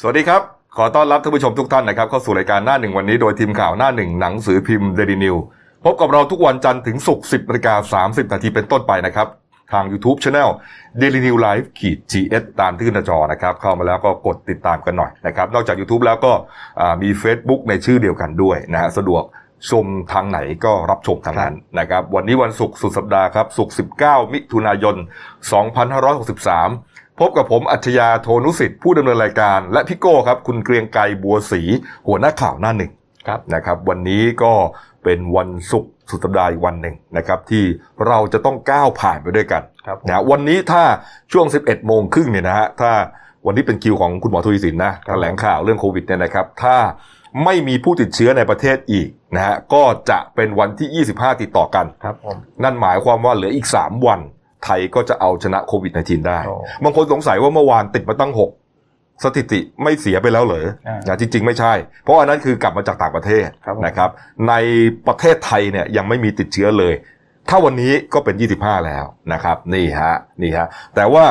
สวัสดีครับ ขอต้อนรับท่านผู้ชมทุกท่านนะครับ เข้าสู่รายการหน้าหนึ่งวันนี้โดยทีมข่าวหน้าหนึ่งหนังสือพิมพ์เดลินิวพบกับเราทุกวันจันทร์ถึงศุกร์10นาฬิกา30นาทีเป็นต้นไปนะครับ ทาง YouTube Channel Daily New Life ขีด GS ตามที่หน้าจอนะครับ เข้ามาแล้วก็กดติดตามกันหน่อยนะครับ นอกจาก YouTube แล้วก็มี Facebook ในชื่อเดียวกันด้วยนะฮะสะดวกชมทางไหนก็รับชมทางนั้นนะครับ วันนี้วันศุกร์สุดสัปดาห์ครับศุกร์19 มิถุนายน 2563 พบกับผมอัจฉริยะโทนุสิทธิ์ผู้ดำเนินรายการ และพี่โก้ครับ คุณเกรียงไกรบัวศรีหัวหน้าข่าวหน้าหนึ่งครับนะครับวันนี้ก็เป็นวันศุกร์สุดสัปดาห์อีกวันหนึ่งนะครับที่เราจะต้องก้าวผ่านไปด้วยกันครับผมนะวันนี้ถ้าช่วง 11โมงครึ่งเนี่ยนะฮะถ้าวันนี้เป็นคิวของคุณหมอทวีสินนะแถลงข่าวเรื่องโควิดเนี่ยนะครับ ถ้าไม่มีผู้ติดเชื้อในประเทศอีกนะฮะก็จะเป็นวันที่ 25 ติดต่อกันครับผมนั่นหมายความว่าเหลืออีก 3 วัน ไทยก็จะเอาชนะโควิด -19 ได้โอ้บางคนสงสัยว่าเมื่อวานติดมาตั้ง6สถิติไม่เสียไปแล้วเหรออ่านะจริง ๆ ไม่ใช่ เพราะอันนั้นคือกลับมาจากต่างประเทศครับผมนะครับ ในประเทศไทยเนี่ยยังไม่มีติดเชื้อเลย ถ้าวันนี้ก็เป็น 25 แล้วนะครับ นี่ฮะนี่ฮะแต่ว่า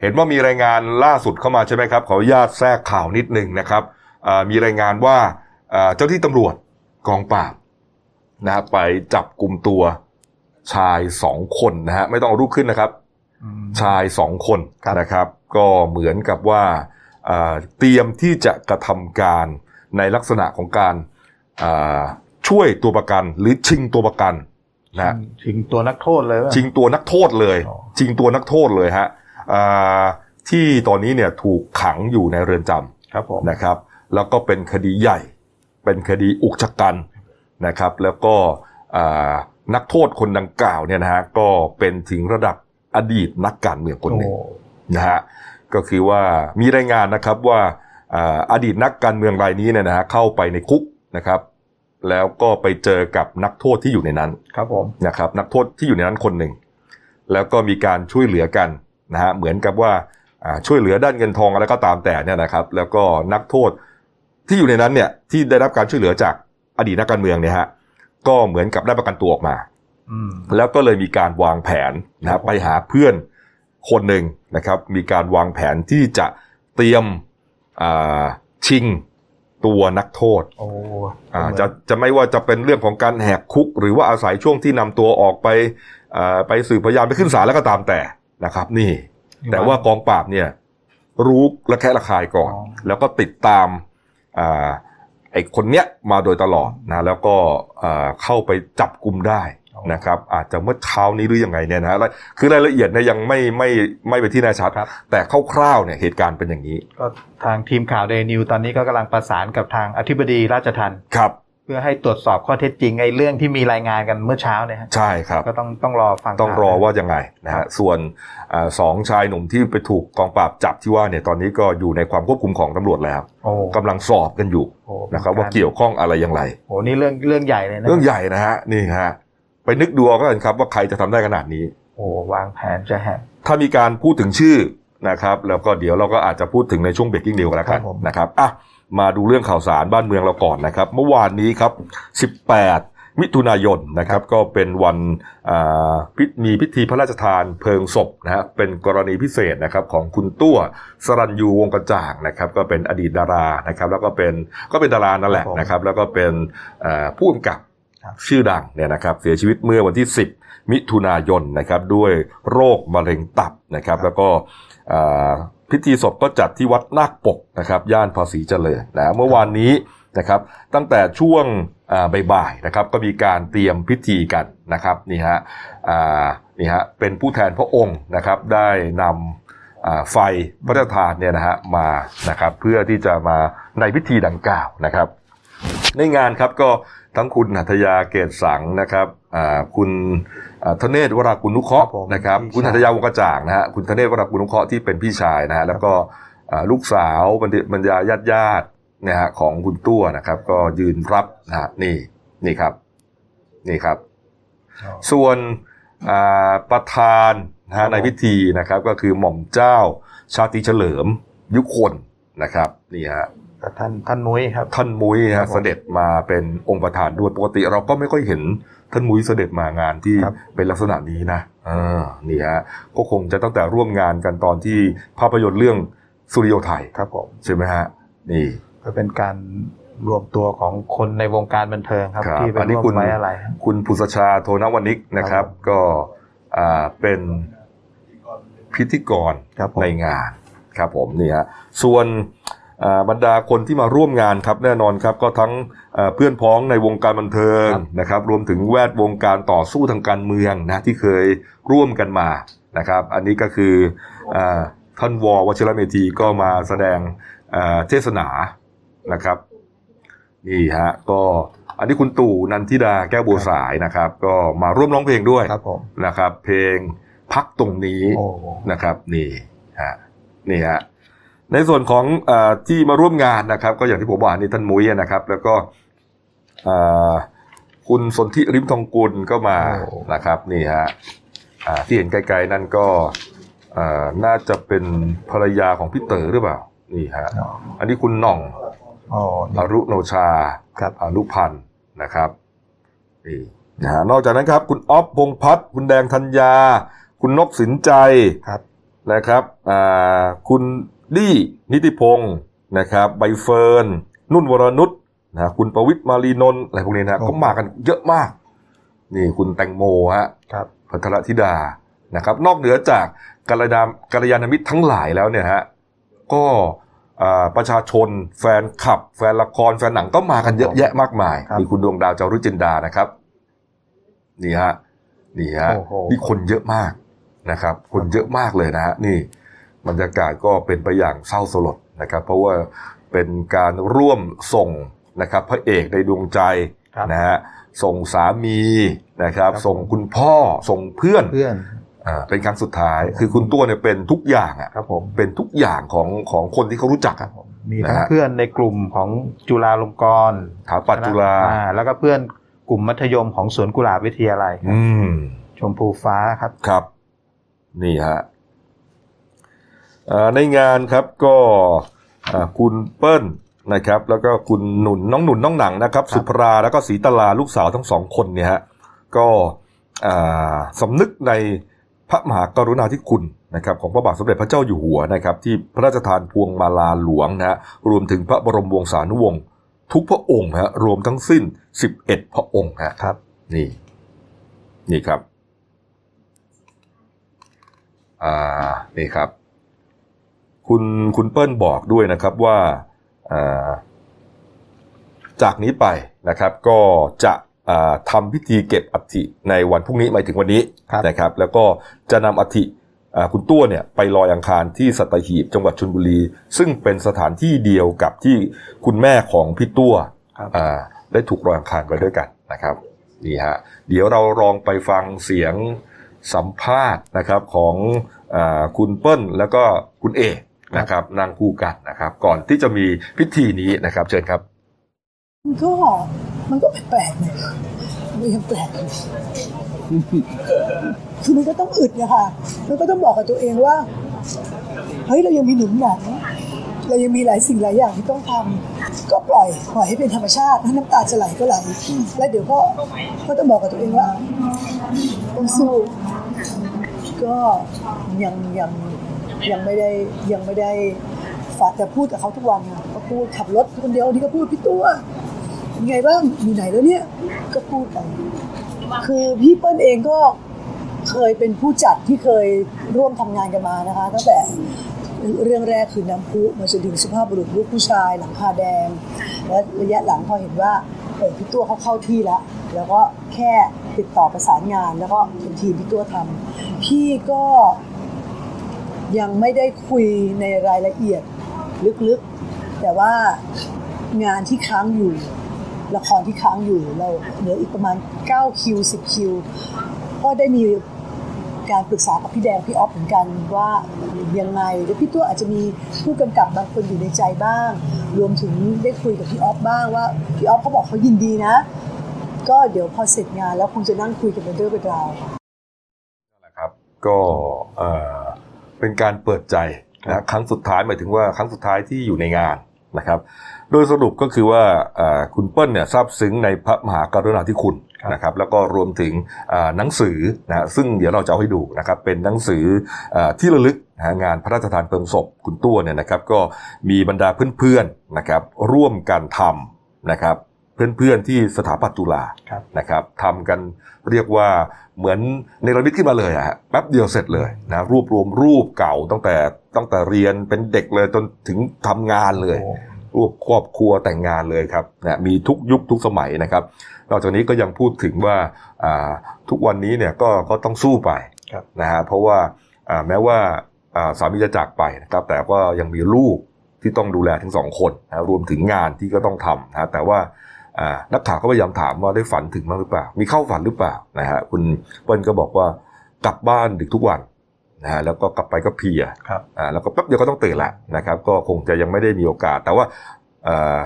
เห็นว่ามีรายงานล่าสุดเข้ามาใช่ไหมครับ ขออนุญาตแทรกข่าวนิดนึงนะครับอ่ามีรายงานว่าอ่าเจ้าที่ตำรวจกองปราบนะฮะไปจับกลุ่มตัว ชายสองคนนะฮะไม่ต้องเอารูปขึ้นนะครับอืมชายสองคนครับนะครับ ก็เหมือนกับว่าเอ่อเตรียมที่จะกระทำการในลักษณะของการอ่าช่วยตัวประกัน หรือชิงตัวประกันนะฮะชิงตัวนักโทษเลยว่ะชิงตัวนักโทษเลยอ๋อชิงตัวนักโทษเลยฮะอ่าที่ตอนนี้เนี่ยถูกขังอยู่ในเรือนจำครับผมนะครับ แล้วก็เป็นคดีใหญ่ เป็นคดีอุกชะกันนะครับ แล้วก็อ่า นักโทษคนดังกล่าวเนี่ยนะฮะก็เป็นถึงระดับอดีตนักการเมืองคนหนึ่งโอ้นะฮะก็คือว่ามีรายงานนะครับว่าอ่าอดีตนักการเมืองรายนี้เนี่ยนะฮะเข้าไปในคุกนะครับ แล้วก็ไปเจอกับนักโทษที่อยู่ในนั้นครับผมนะครับ นักโทษที่อยู่ในนั้นคนหนึ่งแล้วก็มีการช่วยเหลือกันนะฮะเหมือนกับว่าอ่าช่วยเหลือด้านเงินทองอะไรก็ตามแต่เนี่ยนะครับ แล้วก็นักโทษที่อยู่ในนั้นเนี่ยที่ได้รับการช่วยเหลือจากอดีตนักการเมืองเนี่ยฮะ ก็เหมือนกับได้ประกันตัวออกมาอืมแล้วก็เลยมีการวางแผนนะคครัรับบไปหาเพื่อนคนหนึ่งนะครับ มีการวางแผนที่จะเตรียมอ่าชิงตัวนักโทษโอ้อ่าจะจะไม่ว่าจะเป็นเรื่องของการแหกคุก หรือว่าอาศัยช่วงที่นำตัวออกไปอ่าไปสืบพยานไปขึ้นศาลแล้วก็ตามแต่นะครับ นี่ แต่ว่ากองปราบเนี่ย รู้ระแคะระคายก่อน แล้วก็ติดตามอ่า ไอ้คนเนี้ยมาโดยตลอดนะแล้วก็อ่าเข้าไปจับกลุ่มได้นะครับ อาจจะเมื่อเช้านี้หรือยังไงเนี่ยนะฮะคือรายละเอียดเนี่ยยังไม่ไม่ไม่เป็นที่แน่ชัดครับแต่คร่าวๆเนี่ยเหตุการณ์เป็นอย่างนี้ ก็ทางทีมข่าวเดนิวตอนนี้ก็กำลังประสานกับทางอธิบดีราชทัณฑ์ครับ เพื่อให้ตรวจสอบข้อเท็จจริงไอ้เรื่องที่มีรายงานกันเมื่อเช้าเนี่ยฮะใช่ครับก็ต้องต้องรอฟังต้องข่รอว่ายังไงนะครัฮะบส่วนอาสองชายหนุ่มที่ไปถูกกองปราบจับที่ว่าเนี่ยตอนนี้ก็อยู่ในความควบคุมของตำรวจแล้วโอ้กำลังสอบกันอยู่โอ้นะครับว่าเกี่ยวข้องอะไรอย่างไรโอ้นี่เรื่องเรื่องใหญ่เลยนะเรื่องใหญ่นะฮะนี่ฮะไปนึกดูเอาก็กันครับว่าใครจะทำได้ขนาดนี้ โอ้วางแผนจะแหกถ้ามีการพูดถึงชื่อนะครับ แล้วก็เดี๋ยวเราก็อาจจะพูดถึงในช่วงเบรกกิ้งเดียวกันแล้วกันครับผมนะครับอะ มาดูเรื่องข่าวสารบ้านเมืองเราก่อนนะครับ เมื่อวานนี้ครับ 18 มิถุนายนนะครับ ก็เป็นวันอ่าพิธีมีพิธีพระราชทานเพลิงศพนะฮะเป็นกรณีพิเศษนะครับของคุณตัวสรัญยูวงศ์กระจ่างนะครับ ก็เป็นอดีตดารานะครับ แล้วก็เป็นก็เป็นดารานั่นแหละนะครับ แล้วก็เป็นอ่าผู้กำกับครับชื่อดังเนี่ยนะครับ เสียชีวิตเมื่อวันที่ 10 มิถุนายนนะครับ ด้วยโรคมะเร็งตับนะครับ แล้วก็อ่า พิธีศพก็จัดที่วัดนาคปกนะครับ ย่านภาษีเจริญนะเมื่อวานนี้นะครับ ตั้งแต่ช่วงบ่ายๆนะครับ ก็มีการเตรียมพิธีกันนะครับนี่ฮะนี่ฮะเป็นผู้แทนพระองค์นะครับได้นำไฟพระราชทานเนี่ยนะฮะมานะครับ เพื่อที่จะมาในพิธีดังกล่าวนะครับ ในงานครับก็ทั้งคุณหัตยาเกตสังนะครับคุณ ธเนศวรากุลนุเคราะห์ครับผมนะครับพี่ชายคุณหัตถยาวงกระจ่างนะฮะคุณธเนศวรากุลนุเคราะห์ที่เป็นพี่ชายนะฮะแล้วก็อ่าลูกสาวบรรดบรรดาญาติญาติๆเนี่ยฮะของคุณตัวนะครับ ก็ยืนรับนะฮะนี่นี่ครับ นี่ครับ ส่วนอ่าประธานนะฮะในพิธีนะครับ ก็คือหม่อมเจ้าชาติเฉลิมยุคนนะครับ นี่ฮะ กับท่านท่านมุ้ยครับ ท่านมุ้ยครัฮะบผมเสด็จมาเป็นองค์ประธานด้วยปกติ เราก็ไม่ค่อยเห็นท่านมุ้ยเสด็จมางานที่ครับเป็นลักษณะนี้นะเออนี่ฮะก็คงจะตั้งแต่ร่วมงานกันตอนที่ภาพยนตร์เรื่องสุริโยไทยครับผมใช่ไหมฮะนี่ก็เป็นการรวมตัวของคนในวงการบันเทิงครับครับที่ไปอันนี้ร่วมคุณไว้อะไร คุณพุษชาโทนวนิกนะครับครับก็อ่าเป็นพิธีกรครับผมในงานครับผมนี่ฮะส่วนอ่า บรรดาคนที่มาร่วมงานครับแน่นอนครับก็ทั้งอ่าเพื่อนพ้องในวงการบันเทิงนะครับ รวมถึงแวดวงการต่อสู้ทางการเมืองนะที่เคยร่วมกันมานะครับ อันนี้ก็คืออาท่านววชิรเมธีก็มาแสดงอ่าเทศนานะครับนี่ฮะก็อันนี้คุณตู่นันทิดาแก้วบัวสายนะครับ ก็มาร่วมร้องเพลงด้วยครับผมนะครับ เพลงพักตรงนี้โอ้นะครับ นี่ฮะนี่ฮะ ในส่วนของอาที่มาร่วมงานนะครับ ก็อย่างที่ผมบอกนี่ท่านมุ้ยนะครับ แล้วก็อ่าคุณสนธิริมทองกุลก็มานะครับนี่ฮะอ่าที่เห็นไกลๆนั่นก็อ่าน่าจะเป็นภรรยาของพี่เต๋อหรือเปล่านี่ฮะอ๋ออันนี้คุณหน่องอ๋ออรุโนชาครับอนุพันธ์นะครับนี่นะฮะนอกจากนั้นครับ คุณอ๊อฟพงษ์พัฒน์คุณแดงธัญญา คุณนกสินใจครับนะครับอ่าคุณ ดี้นิติพงศ์นะครับใบเฟิร์น นุ่นวรนุชนะคุณประวิตรมารีนนท์อะไรพวกนี้นะโอ้ก็มากันเยอะมาก นี่คุณแตงโมฮะครับพัทรธิดานะครับ นอกเหนือจากกัลยาณกัลยาณมิตรทั้งหลายแล้วเนี่ยฮะก็อ่าประชาชน แฟนคลับ แฟนละครแฟนหนังก็มากันเยอะแยะมากมายครับมีคุณดวงดาวจารุจินดานะครับ นี่ฮะนี่ฮะโอ้โหนี่คนเยอะมากนะครับ คนเยอะมากเลยนะฮะนี่ บรรยากาศก็เป็นไปอย่างเศร้าสลดนะครับ เพราะว่าเป็นการร่วมส่งนะครับพระเอกในดวงใจครับนะฮะส่งสามีนะครับครับ ส่งคุณพ่อส่งเพื่อนเพื่อนอ่าเป็นครั้งสุดท้าย คือคุณตัวเนี่ยเป็นทุกอย่างอะครับผมเป็นทุกอย่างของของคนที่เขารู้จักครัอะบผมมีทั้งนะฮะเพื่อนในกลุ่มของจุฬาลงกรณ์ถาปัจจุฬาอ่แล้วก็เพื่อนกลุ่มมัธยมของสวนกุหลาบวิทยาลัยครับอืมชมพูฟ้าครับครับ นี่ฮะอ่า ในงานครับก็อ่าคุณเปิ้ลนะครับ แล้วก็คุณหนุนน้องหนุนน้องหนังนะครับครับสุภราแล้วก็ศรีตลาลูกสาวทั้งสองคนเนี่ยฮะก็อ่าสำนึกในพระมหากรุณาธิคุณนะครับของพระบาทสมเด็จพระเจ้าอยู่หัวนะครับที่พระราชทานพวงมาลาหลวงนะฮะรวมถึงพระบรมวงศานุวงศ์ทุกพระองค์ฮะรวมทั้งสิ้น 11 พระองค์ฮะครับ นี่ นี่ครับ อ่า นี่ครับ คุณคุณเปิ้ลบอกด้วยนะครับว่าอ่าจากนี้ไปนะครับก็จะอ่าทำพิธีเก็บอัฐิในวันพรุ่งนี้หมายถึงวันนี้ครับนะครับ แล้วก็จะนำอัฐิอ่าคุณตัวเนี่ยไปลอยอังคารที่สัตหีบจังหวัดชลบุรี ซึ่งเป็นสถานที่เดียวกับที่คุณแม่ของพี่ตัวครับอ่าได้ถูกลอยอังคารไปด้วยกันนะครับนี่ฮะเดี๋ยวเราลองไปฟังเสียงสัมภาษณ์นะครับของอาคุณเปิ้ลแล้วก็คุณเอก นะครับนั่งคู่กันนะครับ ก่อนที่จะมีพิธีนี้นะครับ เชิญครับมันก็มันก็แปลกๆเนี่ยมันยังแปลกอยู่คือมันก็ต้องอึดนะคะมันก็ต้องบอกกับตัวเองว่าเฮ้ยเรายังมีหนุนหนังเรายังมีหลายสิ่งหลายอย่างที่ต้องทำก็ปล่อยปล่อยให้เป็นธรรมชาติถ้าน้ำตาจะไหลก็ไหลแล้วเดี๋ยวก็ก็ต้องบอกกับตัวเองว่าต้องสู้ก็ยังยัง ยังไม่ได้ยังไม่ได้ฝากแต่พูดกับเขาทุกวันไงก็พูดขับรถคนเดียวนี่ก็พูดพี่ตัวเป็นไงบ้างอยู่ไหนแล้วเนี่ยก็พูดไปคือพี่เปิ้ลเองก็เคยเป็นผู้จัดที่เคยร่วมทำงานกันมานะคะตั้งแต่เรื่องแรกคือน้ำพุมาจนถึงสุภาพบุรุษลูกผู้ชาย หลังคาแดง และระยะหลังพอเห็นว่าเออพี่ตัวเขาเข้าที่แล้ว แล้วก็แค่ติดต่อประสานงาน แล้วก็เป็นทีมพี่ตัวทำพี่ก็ ยังไม่ได้คุยในรายละเอียดลึกๆ แต่ว่างานที่ค้างอยู่ ละครที่ค้างอยู่เราเหลืออีกประมาณ9คิว10คิวก็ได้มีการปรึกษากับพี่แดงพี่ออฟเหมือนกันว่ายังไงแล้วพี่ตัวอาจจะมีผู้กำกับบางคนอยู่ในใจบ้าง รวมถึงได้คุยกับพี่ออฟบ้างว่าพี่ออฟเขาบอกเขายินดีนะ ก็เดี๋ยวพอเสร็จงานแล้วคงจะนั่งคุยกันเป็นเรื่องเป็นราวค่ะนะครับ ก็เอ่อ เป็นการเปิดใจนะครั้งสุดท้ายหมายถึงว่าครั้งสุดท้ายที่อยู่ในงานนะครับ โดยสรุปก็คือว่าอ่าคุณเปิ้ลเนี่ยซาบซึ้งในพระมหากรุณาธิคุณครับนะครับ แล้วก็รวมถึงอ่าหนังสือนะฮะซึ่งเดี๋ยวเราจะเอาให้ดูนะครับ เป็นหนังสืออาที่ระลึกนะฮะงานพระราชทานเพลิงศพคุณตัวเนี่ยนะครับ ก็มีบรรดาเพื่อนๆนะครับ ร่วมกันทำนะครับ เพื่อนๆที่สถาปัตย์จุฬาครับนะครับทำกันเรียกว่าเหมือนในระมิดขึ้นมาเลยอะฮะแป๊บเดียวเสร็จเลยนะรวบรวมรูปเก่าตั้งแต่ตั้งแต่เรียนเป็นเด็กเลยจนถึงทำงานเลยโอ้รูปครอบครัวแต่งงานเลยครับนะมีทุกยุคทุกสมัยนะครับ นอกจากนี้ก็ยังพูดถึงว่าอ่าทุกวันนี้เนี่ยก็ก็ต้องสู้ไปครับนะฮะเพราะว่าอ่าแม้ว่าอ่าสามีจะจากไปนะครับ แต่ก็ยังมีลูกที่ต้องดูแลทั้งสองคนนะรวมถึงงานที่ก็ต้องทำนะแต่ว่าอ่า นักข่าวก็พยายามถามว่าได้ฝันถึงบ้างหรือเปล่า มีเข้าฝันหรือเปล่านะฮะคุณเปิ้ลก็บอกว่ากลับบ้านดึกทุกวันนะฮะแล้วก็กลับไปก็เพลียครับอ่าแล้วก็แป๊บเดียวก็ต้องตื่นละนะครับ ก็คงจะยังไม่ได้มีโอกาส แต่ว่าอ่า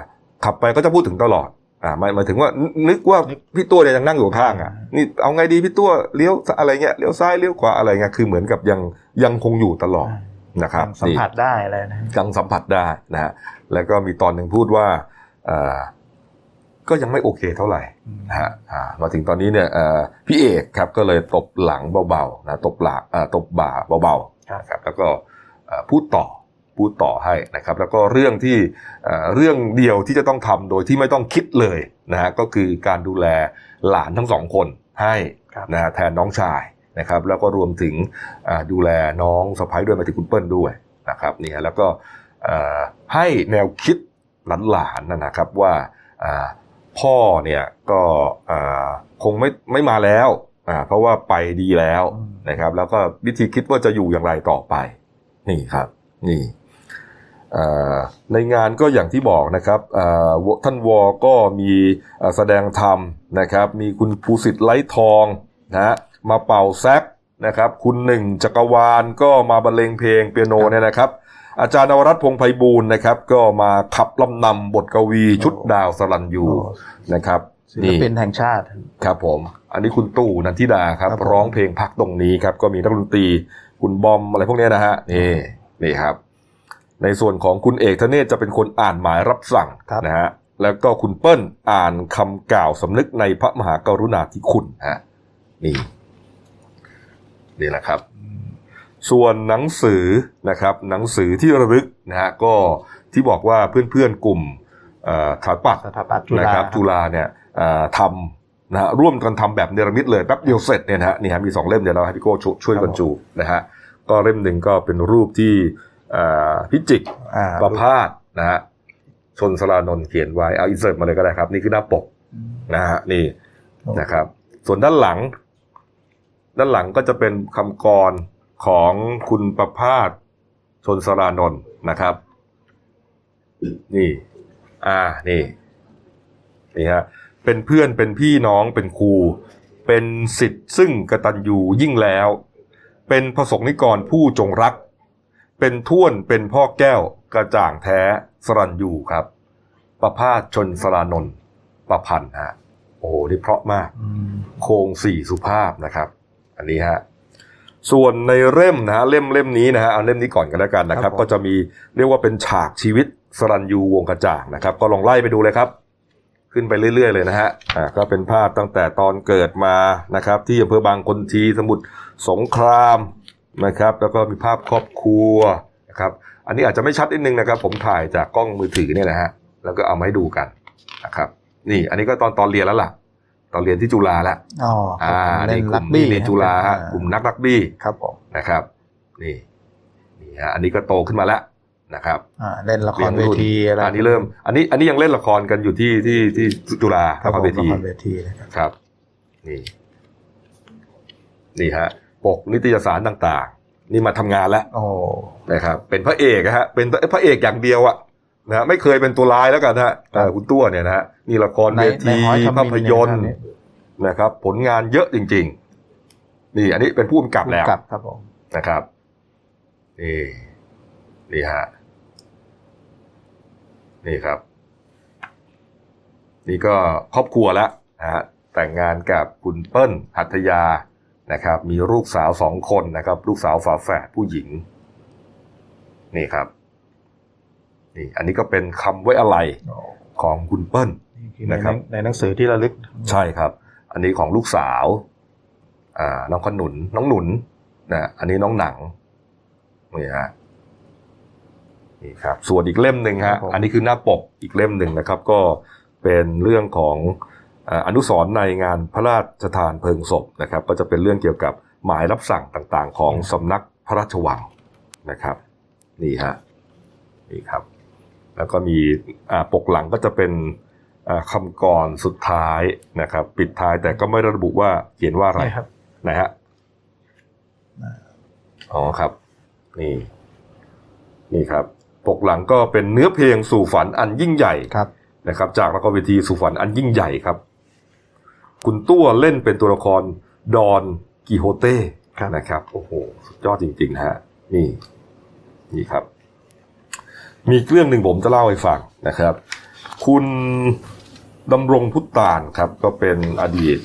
ขับไปก็จะพูดถึงตลอดอ่าหมายหมายถึงว่านึนึกว่าพี่ตัวเนี่ยยังนั่งอยู่ข้างอะนี่เอาไงดีพี่ตัวเลี้ยวอะไรเงี้ยเลี้ยวซ้ายเลี้ยวขวาอะไรเงี้ยคือเหมือนกับยังยังคงอยู่ตลอดนะครับสัมผัสได้อะไรนะยังสัมผัสได้นะฮะแล้วก็มีตอนหนึ่งพูดว่าอ่า ก็ยังไม่โอเคเท่าไหร่นะฮะอ่ามาถึงตอนนี้เนี่ยเอ่อพี่เอกครับก็เลยตบหลังเบาๆนะตบหลังอ่าตบบ่าเบาครับๆนะครับแล้วก็เอ่อพูดต่อพูดต่อให้นะครับ แล้วก็เรื่องที่เอ่อเรื่องเดียวที่จะต้องทำโดยที่ไม่ต้องคิดเลยนะฮะก็คือการดูแลหลานทั้งสองคนให้ครับนะฮะแทนน้องชายนะครับ แล้วก็รวมถึงอ่าดูแลน้องสะพ้ายด้วยหมายถึงคุณเปิ้ลด้วยนะครับเนี่ยแล้วก็เอ่อให้แนวคิดหลานๆนะนะครับว่าอ่า พ่อเนี่ยก็คงไม่ไม่มาแล้วเพราะว่าไปดีแล้วนะครับ แล้วก็วิธีคิดว่าจะอยู่อย่างไรต่อไป นี่ครับ นี่ในงานก็อย่างที่บอกนะครับท่านวอก็มีแสดงธรรมนะครับ มีคุณภูสิทธิ์ไล้ทองนะมาเป่าแซกนะครับ คุณหนึ่งจักรวาลก็มาบรรเลงเพลงเปียโนเนี่ยนะครับ อาจารย์นวรัตน์พงษ์ไพบูลย์นะครับ ก็มาขับลำนำบทกวีชุดดาวสลันยูโอ้นะครับศิลปินแห่งชาติ ครับผม อันนี้คุณตู่นันทิดาครับครับผมร้องเพลงพักตรงนี้ครับ ก็มีนักดนตรี คุณบอมอะไรพวกเนี้ยนะฮะนี่นี่ครับ ในส่วนของคุณเอกธเนศจะเป็นคนอ่านหมายรับสั่งครับนะฮะแล้วก็คุณเปิ้ลอ่านคำกล่าวสำนึกในพระมหากรุณาธิคุณฮะนี่นี่แหละครับ ส่วนหนังสือนะครับหนังสือที่ระลึกนะฮะก็ที่บอกว่าเพื่อนๆกลุ่มเอ่อถาปัดสถาปัตย์จุฬานะครับจุฬาเนี่ยเอ่อทำนะฮะร่วมกันทำแบบเนรมิตเลยแป๊บเดียวเสร็จเนี่ยนะฮะนี่ฮะมีสองเล่มเดี๋ยวเราให้พี่โก้ช่วยช่วยบรรจุนะฮะก็เล่มหนึ่งก็เป็นรูปที่เอ่อพิจิกอ่าประพาสนะฮะชนสลานนท์เขียนไว้เอาอินเสิร์ตมาเลยก็ได้ครับ นี่คือหน้าปกนะฮะนี่นะครับ ส่วนด้านหลัง ด้านหลังก็จะเป็นคำกร ของคุณประพาสชนสรานนท์นะครับ นี่ อ่านี่นี่ฮะเป็นเพื่อนเป็นพี่น้องเป็นครู เป็นสิทธิ์ซึ่งกตัญญูยิ่งแล้ว เป็นพระสงฆ์นิกรผู้จงรัก เป็นท่วนเป็นพ่อแก้วกระจ่างแท้สรัญยูครับ ประพาสชนสรานนท์ประพันธ์ฮะโอ้โหนี่เพราะมากอืมโครงสี่สุภาพนะครับ อันนี้ฮะ ส่วนในเล่มนะฮะเล่มเล่มนี้นะฮะเอาเล่มนี้ก่อนกันแล้วกันนะครับ ก็จะมีเรียกว่าเป็นฉากชีวิตสรัญยูวงกระจ่างนะครับ ก็ลองไล่ไปดูเลยครับ ขึ้นไปเรื่อยๆเลยนะฮะอ่าก็เป็นภาพตั้งแต่ตอนเกิดมานะครับ ที่อำเภอบางคนทีสมุทรสงครามนะครับ แล้วก็มีภาพครอบครัวนะครับ อันนี้อาจจะไม่ชัดนิดนึงนะครับ ผมถ่ายจากกล้องมือถือเนี่ยนะฮะแล้วก็เอามาให้ดูกันนะครับ นี่อันนี้ก็ตอนตอนเรียนแล้วล่ะ ตอนเรียนที่จุฬาแล้วอ๋อครับอ่าผมเล่นี่นกรัลุ่กมบี้นี่เรียนจุฬาฮะอ่กลุ่มนักรักบี้ครับผมนะครับ นี่นี่ฮะอันนี้ก็โตขึ้นมาแล้วนะครับอ่าเล่นละครียรนเวรุ่นทีอะไรอันนี้เริ่ม อันนี้อันนี้ยังเล่นละครกันอยู่ที่ที่ที่จุฬาครับละคผรมเวละทีครเวทีนะครับครับ นี่ นี่ฮะ ปกนิตยสารต่าง ๆ นี่มาทำงานแล้วโอ้นะครับ เป็นพระเอกอะฮะ เป็นพระเอกอย่างเดียวอะ นะฮะไม่เคยเป็นตัวร้ายแล้วกันฮะเอ่อคุณตัวเนี่ยนะฮะนี่ละครในเวในทีหอยทำภาพยนตร์เยนะครับ ผลงานเยอะจริง ๆ นี่อันนี้เป็นผู้กำกับแล้วกลับครับผมนะครับนี่นี่ฮะนี่ครับ นี่ก็ครอบครัวแล้วนะฮะแต่งงานกับคุณเปิ้ลหัตยานะครับ มีลูกสาวสองคนนะครับ ลูกสาวฝาแฝดผู้หญิง นี่ครับ นี่อันนี้ก็เป็นคำไว้อะไรของคุณเปิ้ลในนะครับในหนังสือที่ระลึกใช่ครับ อันนี้ของลูกสาวอ่าน้องขนุนน้องหนุนนะอันนี้น้องหนังนี่ฮะนี่ครับ ส่วนอีกเล่มหนึ่งครัฮะบผมอันนี้คือหน้าปกอีกเล่มหนึ่งนะครับ ก็เป็นเรื่องของอ่าอนุสรณ์ในงานพระราชทานเพลิงศพนะครับ ก็จะเป็นเรื่องเกี่ยวกับหมายรับสั่งต่างๆ ของสำนักพระราชวังนะครับ นี่ฮะนี่ครับ แล้วก็มีอ่าปกหลังก็จะเป็นอ่าคำกรสุดท้ายนะครับ ปิดท้ายแต่ก็ไม่ระบุว่าเขียนว่าอะไรใช่ครับไหนฮะอ๋อครับ นี่ นี่ครับ ปกหลังก็เป็นเนื้อเพลงสู่ฝันอันยิ่งใหญ่ครับ นะครับ จากละครเวทีสู่ฝันอันยิ่งใหญ่ครับ คุณตัวเล่นเป็นตัวละครดอนกิโฮเต้ครับนะครับ โอ้โหสุดยอดจริงๆนะฮะ นี่ นี่ครับ มีเรื่องหนึ่งผมจะเล่าให้ฟังนะครับ คุณดำรงพุตตานครับ ก็เป็นอดีต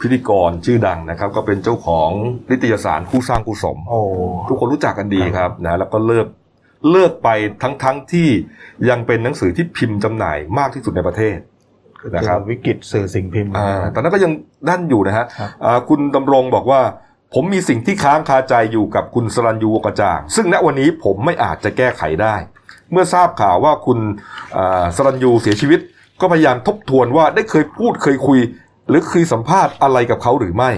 พิธีกรชื่อดังนะครับ ก็เป็นเจ้าของนิตยสารคู่สร้างคู่สมโอ้ทุกคนรู้จักกันดีครับนะแล้วก็เลิกเลิกไปทั้งทั้งที่ยังเป็นหนังสือที่พิมพ์จำหน่ายมากที่สุดในประเทศนะครับวิกฤตสื่อสิ่งพิมพ์อ่าตอนนั้นก็ยังดันอยู่นะฮะครับอ่าคุณดำรงบอกว่า ผมมีสิ่งที่ค้างคาใจอยู่กับคุณสรัญยูวงกระจ่าง ซึ่งณวันนี้ผมไม่อาจจะแก้ไขได้ เมื่อทราบข่าวว่าคุณสรัญยูเสียชีวิต ก็พยายามทบทวนว่าได้เคยพูดเคยคุย หรือเคยสัมภาษณ์อะไรกับเขาหรือไม่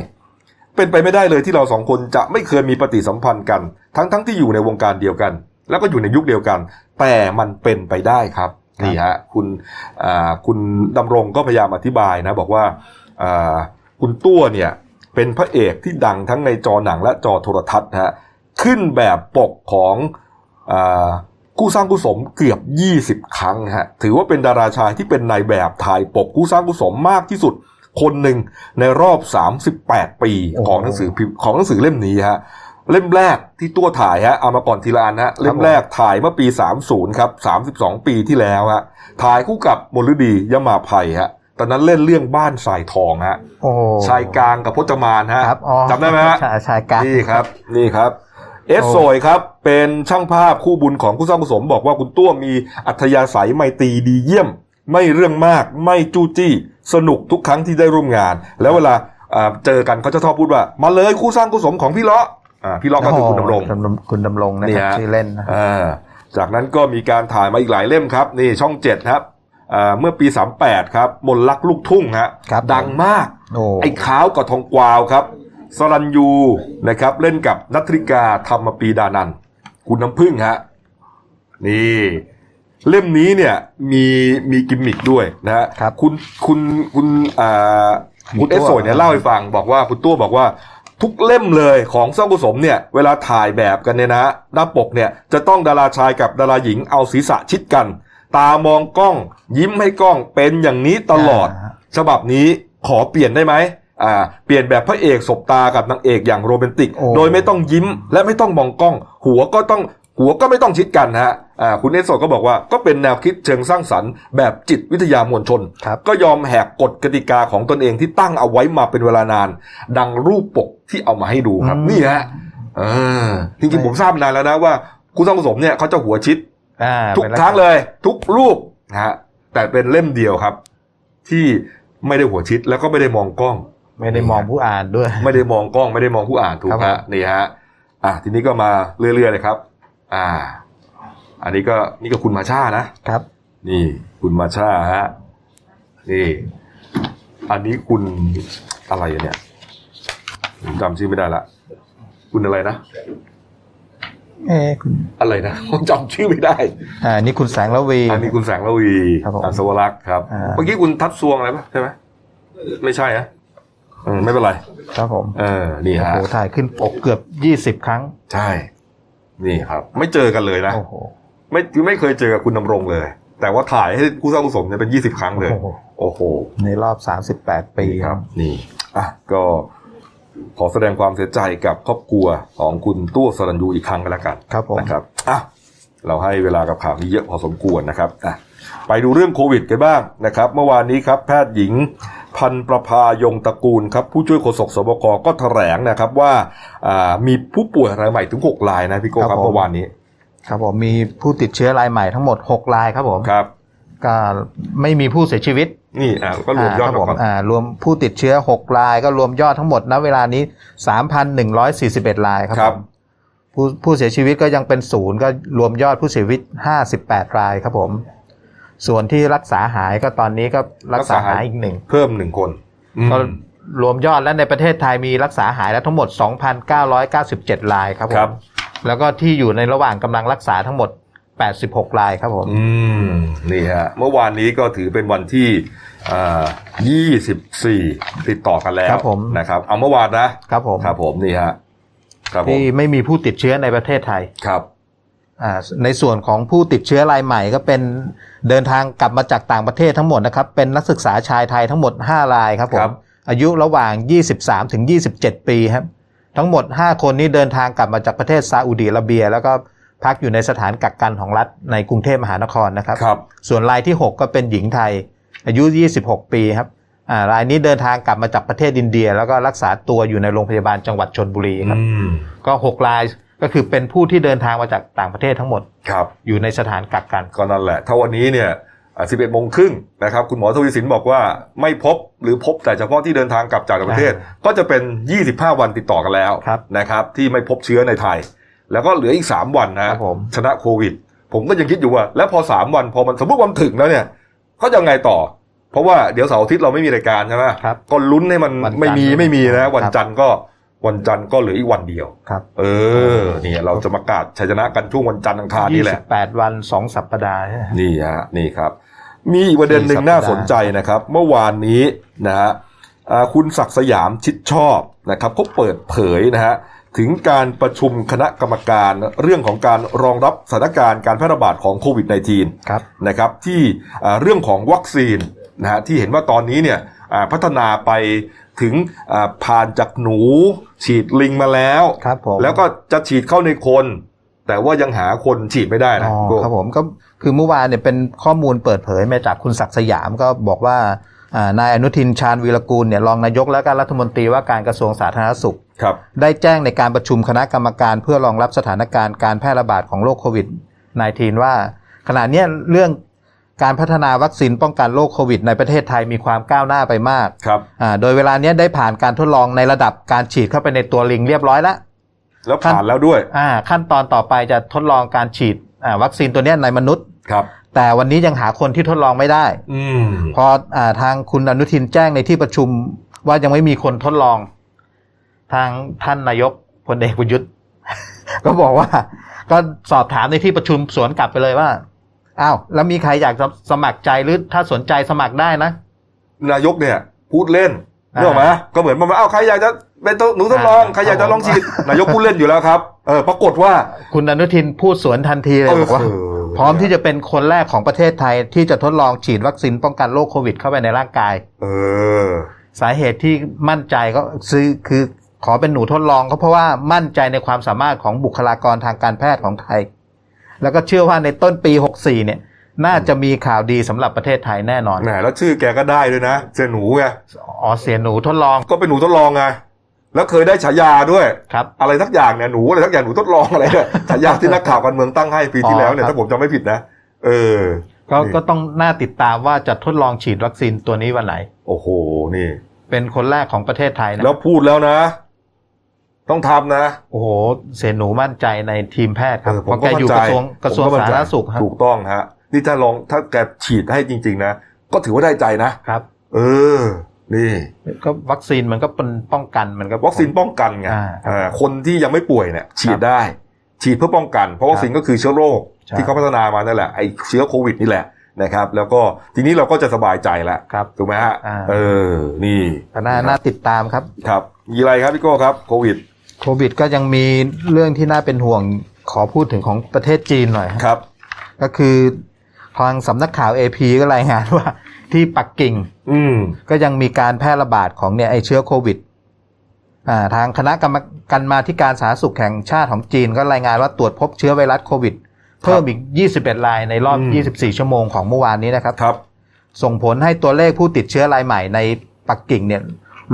เป็นไปไม่ได้เลยที่เราสองคนจะไม่เคยมีปฏิสัมพันธ์กัน ทั้งทั้งที่อยู่ในวงการเดียวกัน แล้วก็อยู่ในยุคเดียวกัน แต่มันเป็นไปได้ครับนี่ฮะคุณคุณดำรงก็พยายามอธิบายนะ บอกว่าคุณตัวเนี่ยเป็นพระเอกที่ดังทั้งในจอหนังและจอโทรทัศน์ฮะขึ้นแบบปกของ กู้สร้างกู้สมเกือบ 20 ครั้งฮะถือว่าเป็นดาราชายที่เป็นนายแบบถ่ายปกกู้สร้างกู้สมมากที่สุดคนหนึ่งในรอบ 38 ปีโอ้โหของหนังสือพิมพ์ของหนังสือเล่มนี้ฮะเล่มแรกที่ตัวถ่ายฮะเอามาก่อนทีละอันฮะเล่มแรกถ่ายเมื่อปี 30 ครับ 32 ปีที่แล้วฮะถ่ายคู่กับมลฤดียมาภัยฮะตอนนั้นเล่นเรื่องบ้านทรายทองฮะโอ้ชายกลางกับพจมานฮะครับอ๋อจำได้ไหมฮะชายชายกลางนี่ครับ นี่ครับ เอสโอ้โซยครับเป็นช่างภาพคู่บุญของผู้สร้างกุศลบอกว่าคุณตัวมีอัธยาศัยไมตรีดีเยี่ยม ไม่เรื่องมากไม่จู้จี้ สนุกทุกครั้งที่ได้ร่วมงาน แล้วเวลาอ่าเจอกันเขาจะชอบพูดว่า มาเลยคู่สร้างกุศลของพี่เลาะอ่าพี่เลาะก็คือคุณดำรงดำรงคุณดำรงนะนี่ครับฮะชื่อเล่นนะอ่าจากนั้นก็มีการถ่ายมาอีกหลายเล่มครับ นี่ช่องเจ็ดครับอ่าเมื่อปี 38 ครับ มนลักลูกทุ่งฮะครับดังมากโอ้ไอ้ขาวกับทองกวาวครับ สรัญยูนะครับเล่นกับนัทริกาธรรมปีดานันท์คุณน้ำพึ่งฮะนี่เล่มนี้เนี่ยมีมีกิมมิกด้วยนะฮะครับคุณคุณคุณอ่าคุณคุณเอตัวสโซยเนี่ยเล่าให้ฟังบอกว่าคุณตัวบอกว่าทุกเล่มเลยของซ่องกุศมเนี่ยเวลาถ่ายแบบกันเนี่ยนะหน้าปกเนี่ยจะต้องดาราชายกับดาราหญิงเอาศีรษะชิดกัน ตามองกล้อง ยิ้มให้กล้องเป็นอย่างนี้ตลอดอ่าฉบับนี้ขอเปลี่ยนได้ไหม อ่าเปลี่ยนแบบพระเอกสบตากับนางเอกอย่างโรแมนติก โอ้ โดยไม่ต้องยิ้มและไม่ต้องมองกล้อง หัวก็ต้องหัวก็ไม่ต้องชิดกันนะฮะอ่าคุณเอสโซก็บอกว่าก็เป็นแนวคิดเชิงสร้างสรรค์แบบจิตวิทยามวลชน ครับ ก็ยอมแหกกฎกติกาของตนเองที่ตั้งเอาไว้มาเป็นเวลานาน ดังรูปปกที่เอามาให้ดูครับ อืม นี่ฮะเออจริงๆผมทราบนานแล้วนะว่าคุณสร้างผสมเนี่ยเขาจะหัวชิด อ่าทุกป็นครั้งเลย ทุกรูปนะฮะแต่เป็นเล่มเดียวครับ ที่ไม่ได้หัวชิดแล้วก็ไม่ได้มองกล้อง ไม่ได้มองผู้อ่านด้วย ไม่ได้มองกล้องไม่ได้มองผู้อ่านถูกครับฮะนี่ฮะอะทีนี้ก็มาเรื่อยๆเลยครับ อ่า อันนี้ก็นี่ก็คุณมาชานะครับ นี่คุณมาชาฮะนี่ อันนี้คุณอะไรอะเนี่ยผมจำชื่อไม่ได้ละคุณอะไรนะเอ้คุณอะไรนะผมจำชื่อไม่ได้ อ่านี่คุณแสงละวีอันนี้คุณแสงระวีครับผมอัศวรักษ์ครับอ่าเมื่อกี้คุณทัดซวงอะไรปะใช่ไหมไม่ใช่ฮะ เออไม่เป็นไรครับผมเออนี่โอ้ฮะโหถ่ายขึ้นปกเกือบยี่สิบครั้ง ใช่ นี่ครับ ไม่เจอกันเลยนะโอ้โหไม่ไม่เคยเจอกับคุณดำรงเลย แต่ว่าถ่ายให้คู่สร้างกุศลเนี่ยเป็นยี่สิบครั้งเลย โอ้โหโอ้โหในรอบสามสิบแปดปีนี่คครัรับบนี่อะก็ขอแสดงความเสียใจกับครอบครัวของคุณตู้สรัญยูอีกครั้งกันแล้วกันครับผมนะครับอะเราให้เวลากับข่าวนี้เยอะพอสมควรนะครับอะไปดูเรื่องโควิดกันบ้างนะครับ เมื่อวานนี้ครับแพทย์หญิง พันประภายงตระกูลครับผู้ช่วยโฆษกสบคก็แถลงนะครับว่าอ่ามีผู้ป่วยรายใหม่ถึง 6 รายนะพี่โก้คครัรับบผมเมื่อวานนี้ ครับผมมีผู้ติดเชื้อรายใหม่ทั้งหมด 6 รายครับผมครับก็ไม่มีผู้เสียชีวิต นี่อ่าก็รวมยอดาคมารับผมก่อนอ่ารวมผู้ติดเชื้อ 6 รายก็รวมยอดทั้งหมดณเวลานี้ 3,141 รายครับครับผมผู้ผู้เสียชีวิตก็ยังเป็นศูนย์ก็รวมยอดผู้เสียชีวิต 58 รายครับผม ส่วนที่รักษาหายก็ตอนนี้ก็รักษาหายอีกหนึ่งเพิ่มหนึ่งคนอืมก็รวมยอดแล้วในประเทศไทยมีรักษาหายแล้วทั้งหมด 2,997รายครับผครัมบแล้วก็ที่อยู่ในระหว่างกำลังรักษาทั้งหมด 86รายครับผมอืมนี่ฮะเมื่อวานนี้ก็ถือเป็นวันที่อ่า24 ติดต่อกันแล้วครับผมนะครับเอาเมื่อวานนะครับผมครับผมนี่ฮะครับผมที่ไม่มีผู้ติดเชื้อในประเทศไทยครับอ่า ในส่วนของผู้ติดเชื้อรายใหม่ก็เป็นเดินทางกลับมาจากต่างประเทศทั้งหมดนะครับ เป็นนักศึกษาชายไทยทั้งหมด 5 รายครับผครัมบอายุระหว่าง 23 ถึง 27 ปีครับ ทั้งหมด 5 คนนี้เดินทางกลับมาจากประเทศซาอุดิอาระเบีย แล้วก็พักอยู่ในสถานกักกันของรัฐในกรุงเทพมหานครนะครับครับส่วนรายที่ 6 ก็เป็นหญิงไทย อายุ 26 ปีครับอ่ารายนี้เดินทางกลับมาจากประเทศอินเดีย แล้วก็รักษาตัวอยู่ในโรงพยาบาลจังหวัดชนบุรีครับอืมก็ 6 ราย ก็คือเป็นผู้ที่เดินทางมาจากต่างประเทศทั้งหมดครับ อยู่ในสถานกักกันก็นั่นแหละ ถ้าวันนี้เนี่ยอ่า11โมงครึ่งนะครับ คุณหมอทวีสินบอกว่าไม่พบหรือพบแต่เฉพาะที่เดินทางกลับจากต่างประเทศ ก็จะเป็น 25 วันติดต่อกันแล้วครับนะครับ ที่ไม่พบเชื้อในไทย แล้วก็เหลืออีก 3 วันนะครับผมชนะโควิด ผมก็ยังคิดอยู่ว่า แล้วพอ 3 วันพอมันสมมติวันถึงแล้วเนี่ยเขาจะไงต่อ เพราะว่าเดี๋ยวเสาร์อาทิตย์เราไม่มีรายการใช่ไหมครับก็ลุ้นให้มันวันจันทร์ไม่มีไม่มีครันะบวันจันทร์ก็ วันจันทร์ก็เหลืออีกวันเดียวครับ เออเนี่ยเราจะประกาศชัยชนะกันช่วงวันจันทร์อังคารนี่แหละ28วัน2สัปดาห์ใช่ไหมนี่ฮะนี่ครับ มีอีกประเด็นหนึ่งสี่สัปดาห์น่าสนใจนะครับ เมื่อวานนี้นะฮะอ่าคุณศักดิ์สยามชิดชอบนะครับเขาเปิดเผยนะฮะถึงการประชุมคณะกรรมการเรื่องของการรองรับสถานการณ์การแพร่ระบาดของโควิด -19 ครับนะครับที่อ่าเรื่องของวัคซีนนะฮะที่เห็นว่าตอนนี้เนี่ยอ่าพัฒนาไป ถึงอ่าผ่านจากหนู ฉีดลิงมาแล้วครับผมแล้วก็จะฉีดเข้าในคน แต่ว่ายังหาคนฉีดไม่ได้นะอ๋อโก้ครับผมก็คือเมื่อวานเนี่ยเป็นข้อมูลเปิดเผยมาจากคุณศักดิ์สยามก็บอกว่าอ่านายอนุทินชาญวีรกูลเนี่ยรองนายกและการรัฐมนตรีว่าการกระทรวงสาธารณสุขครับได้แจ้งในการประชุมคณะกรรมการเพื่อรองรับสถานการณ์การแพร่ระบาดของโรคโควิด -19 ว่าขณะเนี้ยเรื่อง การพัฒนาวัคซีนป้องกันโรคโควิดในประเทศไทยมีความก้าวหน้าไปมากครับอ่าโดยเวลาเนี้ยได้ผ่านการทดลองในระดับการฉีดเข้าไปในตัวลิงเรียบร้อยแล้ว แล้วผ่านแล้วด้วยอ่าขั้นตอนต่อไปจะทดลองการฉีดอ่าวัคซีนตัวเนี้ยในมนุษย์ครับ แต่วันนี้ยังหาคนที่ทดลองไม่ได้อืมพออ่าทางคุณอนุทินแจ้งในที่ประชุมว่ายังไม่มีคนทดลอง ทางท่านนายกพลเอกประยุทธ์ก็บอกว่า ก็สอบถามในที่ประชุมสวนกลับไปเลยว่า อ้าวแล้วมีใครอยากจะสมัครใจหรือถ้าสนใจสมัครได้นะนายกเนี่ย พูดเล่นอ่าเรื่องไหมก็เหมือนมาเอ้าใครอยากจะเป็นตัวหนูทดลองอ่าใครอยากจะลองฉีดนายกพูดเล่นอยู่แล้วครับเออปรากฏว่า คุณอนุทินพูดสวนทันทีเลยบอกว่าเออพร้อมที่จะเป็นคนแรกของประเทศไทยที่จะทดลองฉีดวัคซีนป้องกันโรคโควิดเข้าไปในร่างกาย เออ สาเหตุที่มั่นใจก็ซื้อคือขอเป็นหนูทดลองก็เพราะว่ามั่นใจในความสามารถของบุคลากรทางการแพทย์ของไทย แล้วก็เชื่อว่าในต้นปี 64 เนี่ย น่าจะมีข่าวดีสำหรับประเทศไทยแน่นอนแหมแล้วชื่อแกก็ได้ด้วยนะ เสียหนูไงอ๋อเสียหนูทดลองก็เป็นหนูทดลองไงแล้วเคยได้ฉายาด้วยครับอะไรทักอย่างเนี่ยหนูอะไรทักอย่างหนูทดลองอะไรเนี่ยฉายาที่นักข่าวการเมืองตั้งให้ปีที่แล้วเนี่ยอ๋อครับถ้าผมจำไม่ผิดนะเออก็นี่ก็ต้องน่าติดตามว่าจะทดลองฉีดวัคซีนตัวนี้วันไหน โอ้โหนี่ เป็นคนแรกของประเทศไทยนะแล้วพูดแล้วนะ ต้องทำนะ โอ้โห เสียหนูมั่นใจในทีมแพทย์ครับเออเพราะแกอยู่กระทรวงกระทรวงผมมั่สานใจธารณสุขครับถูกต้องฮะนี่ถ้าลองถ้าแกฉีดให้จริง ๆ นะ ก็ถือว่าได้ใจนะครับ เออ นี่ก็วัคซีนมันก็เป็นป้องกันมันก็วัคซีนป้องกันไงอ่าครับอ่าคนที่ยังไม่ป่วยเนี่ย ฉีดได้ ฉีดเพื่อป้องกัน เพราะวัคซีนก็คือเชื้อโรคใช่ที่เขาพัฒนามานั่นแหละไอเชื้อโควิดนี่แหละนะครับ แล้วก็ทีนี้เราก็จะสบายใจแล้วครับถูกไหมฮะอ่าเออ นี่ก็น่าน่าติดตามครับ ครับมีอะไรครับพี่โก้ครับโควิด โควิดก็ยังมีเรื่องที่น่าเป็นห่วงขอพูดถึงของประเทศจีนหน่อยครับครับก็คือทางสำนักข่าว AP ก็รายงานว่า ที่ปักกิ่ง อืมก็ยังมีการแพร่ระบาดของเนี่ยไอเชื้อโควิดอ่าทางคณะกรรมการมาที่การสาธารณสุขแห่งชาติของจีนก็รายงานว่าตรวจพบเชื้อไวรัสโควิด เพิ่มอีก 21 รายในรอบอืม24 ชั่วโมงของเมื่อวานนี้นะครับครับ ส่งผลให้ตัวเลขผู้ติดเชื้อรายใหม่ในปักกิ่งเนี่ย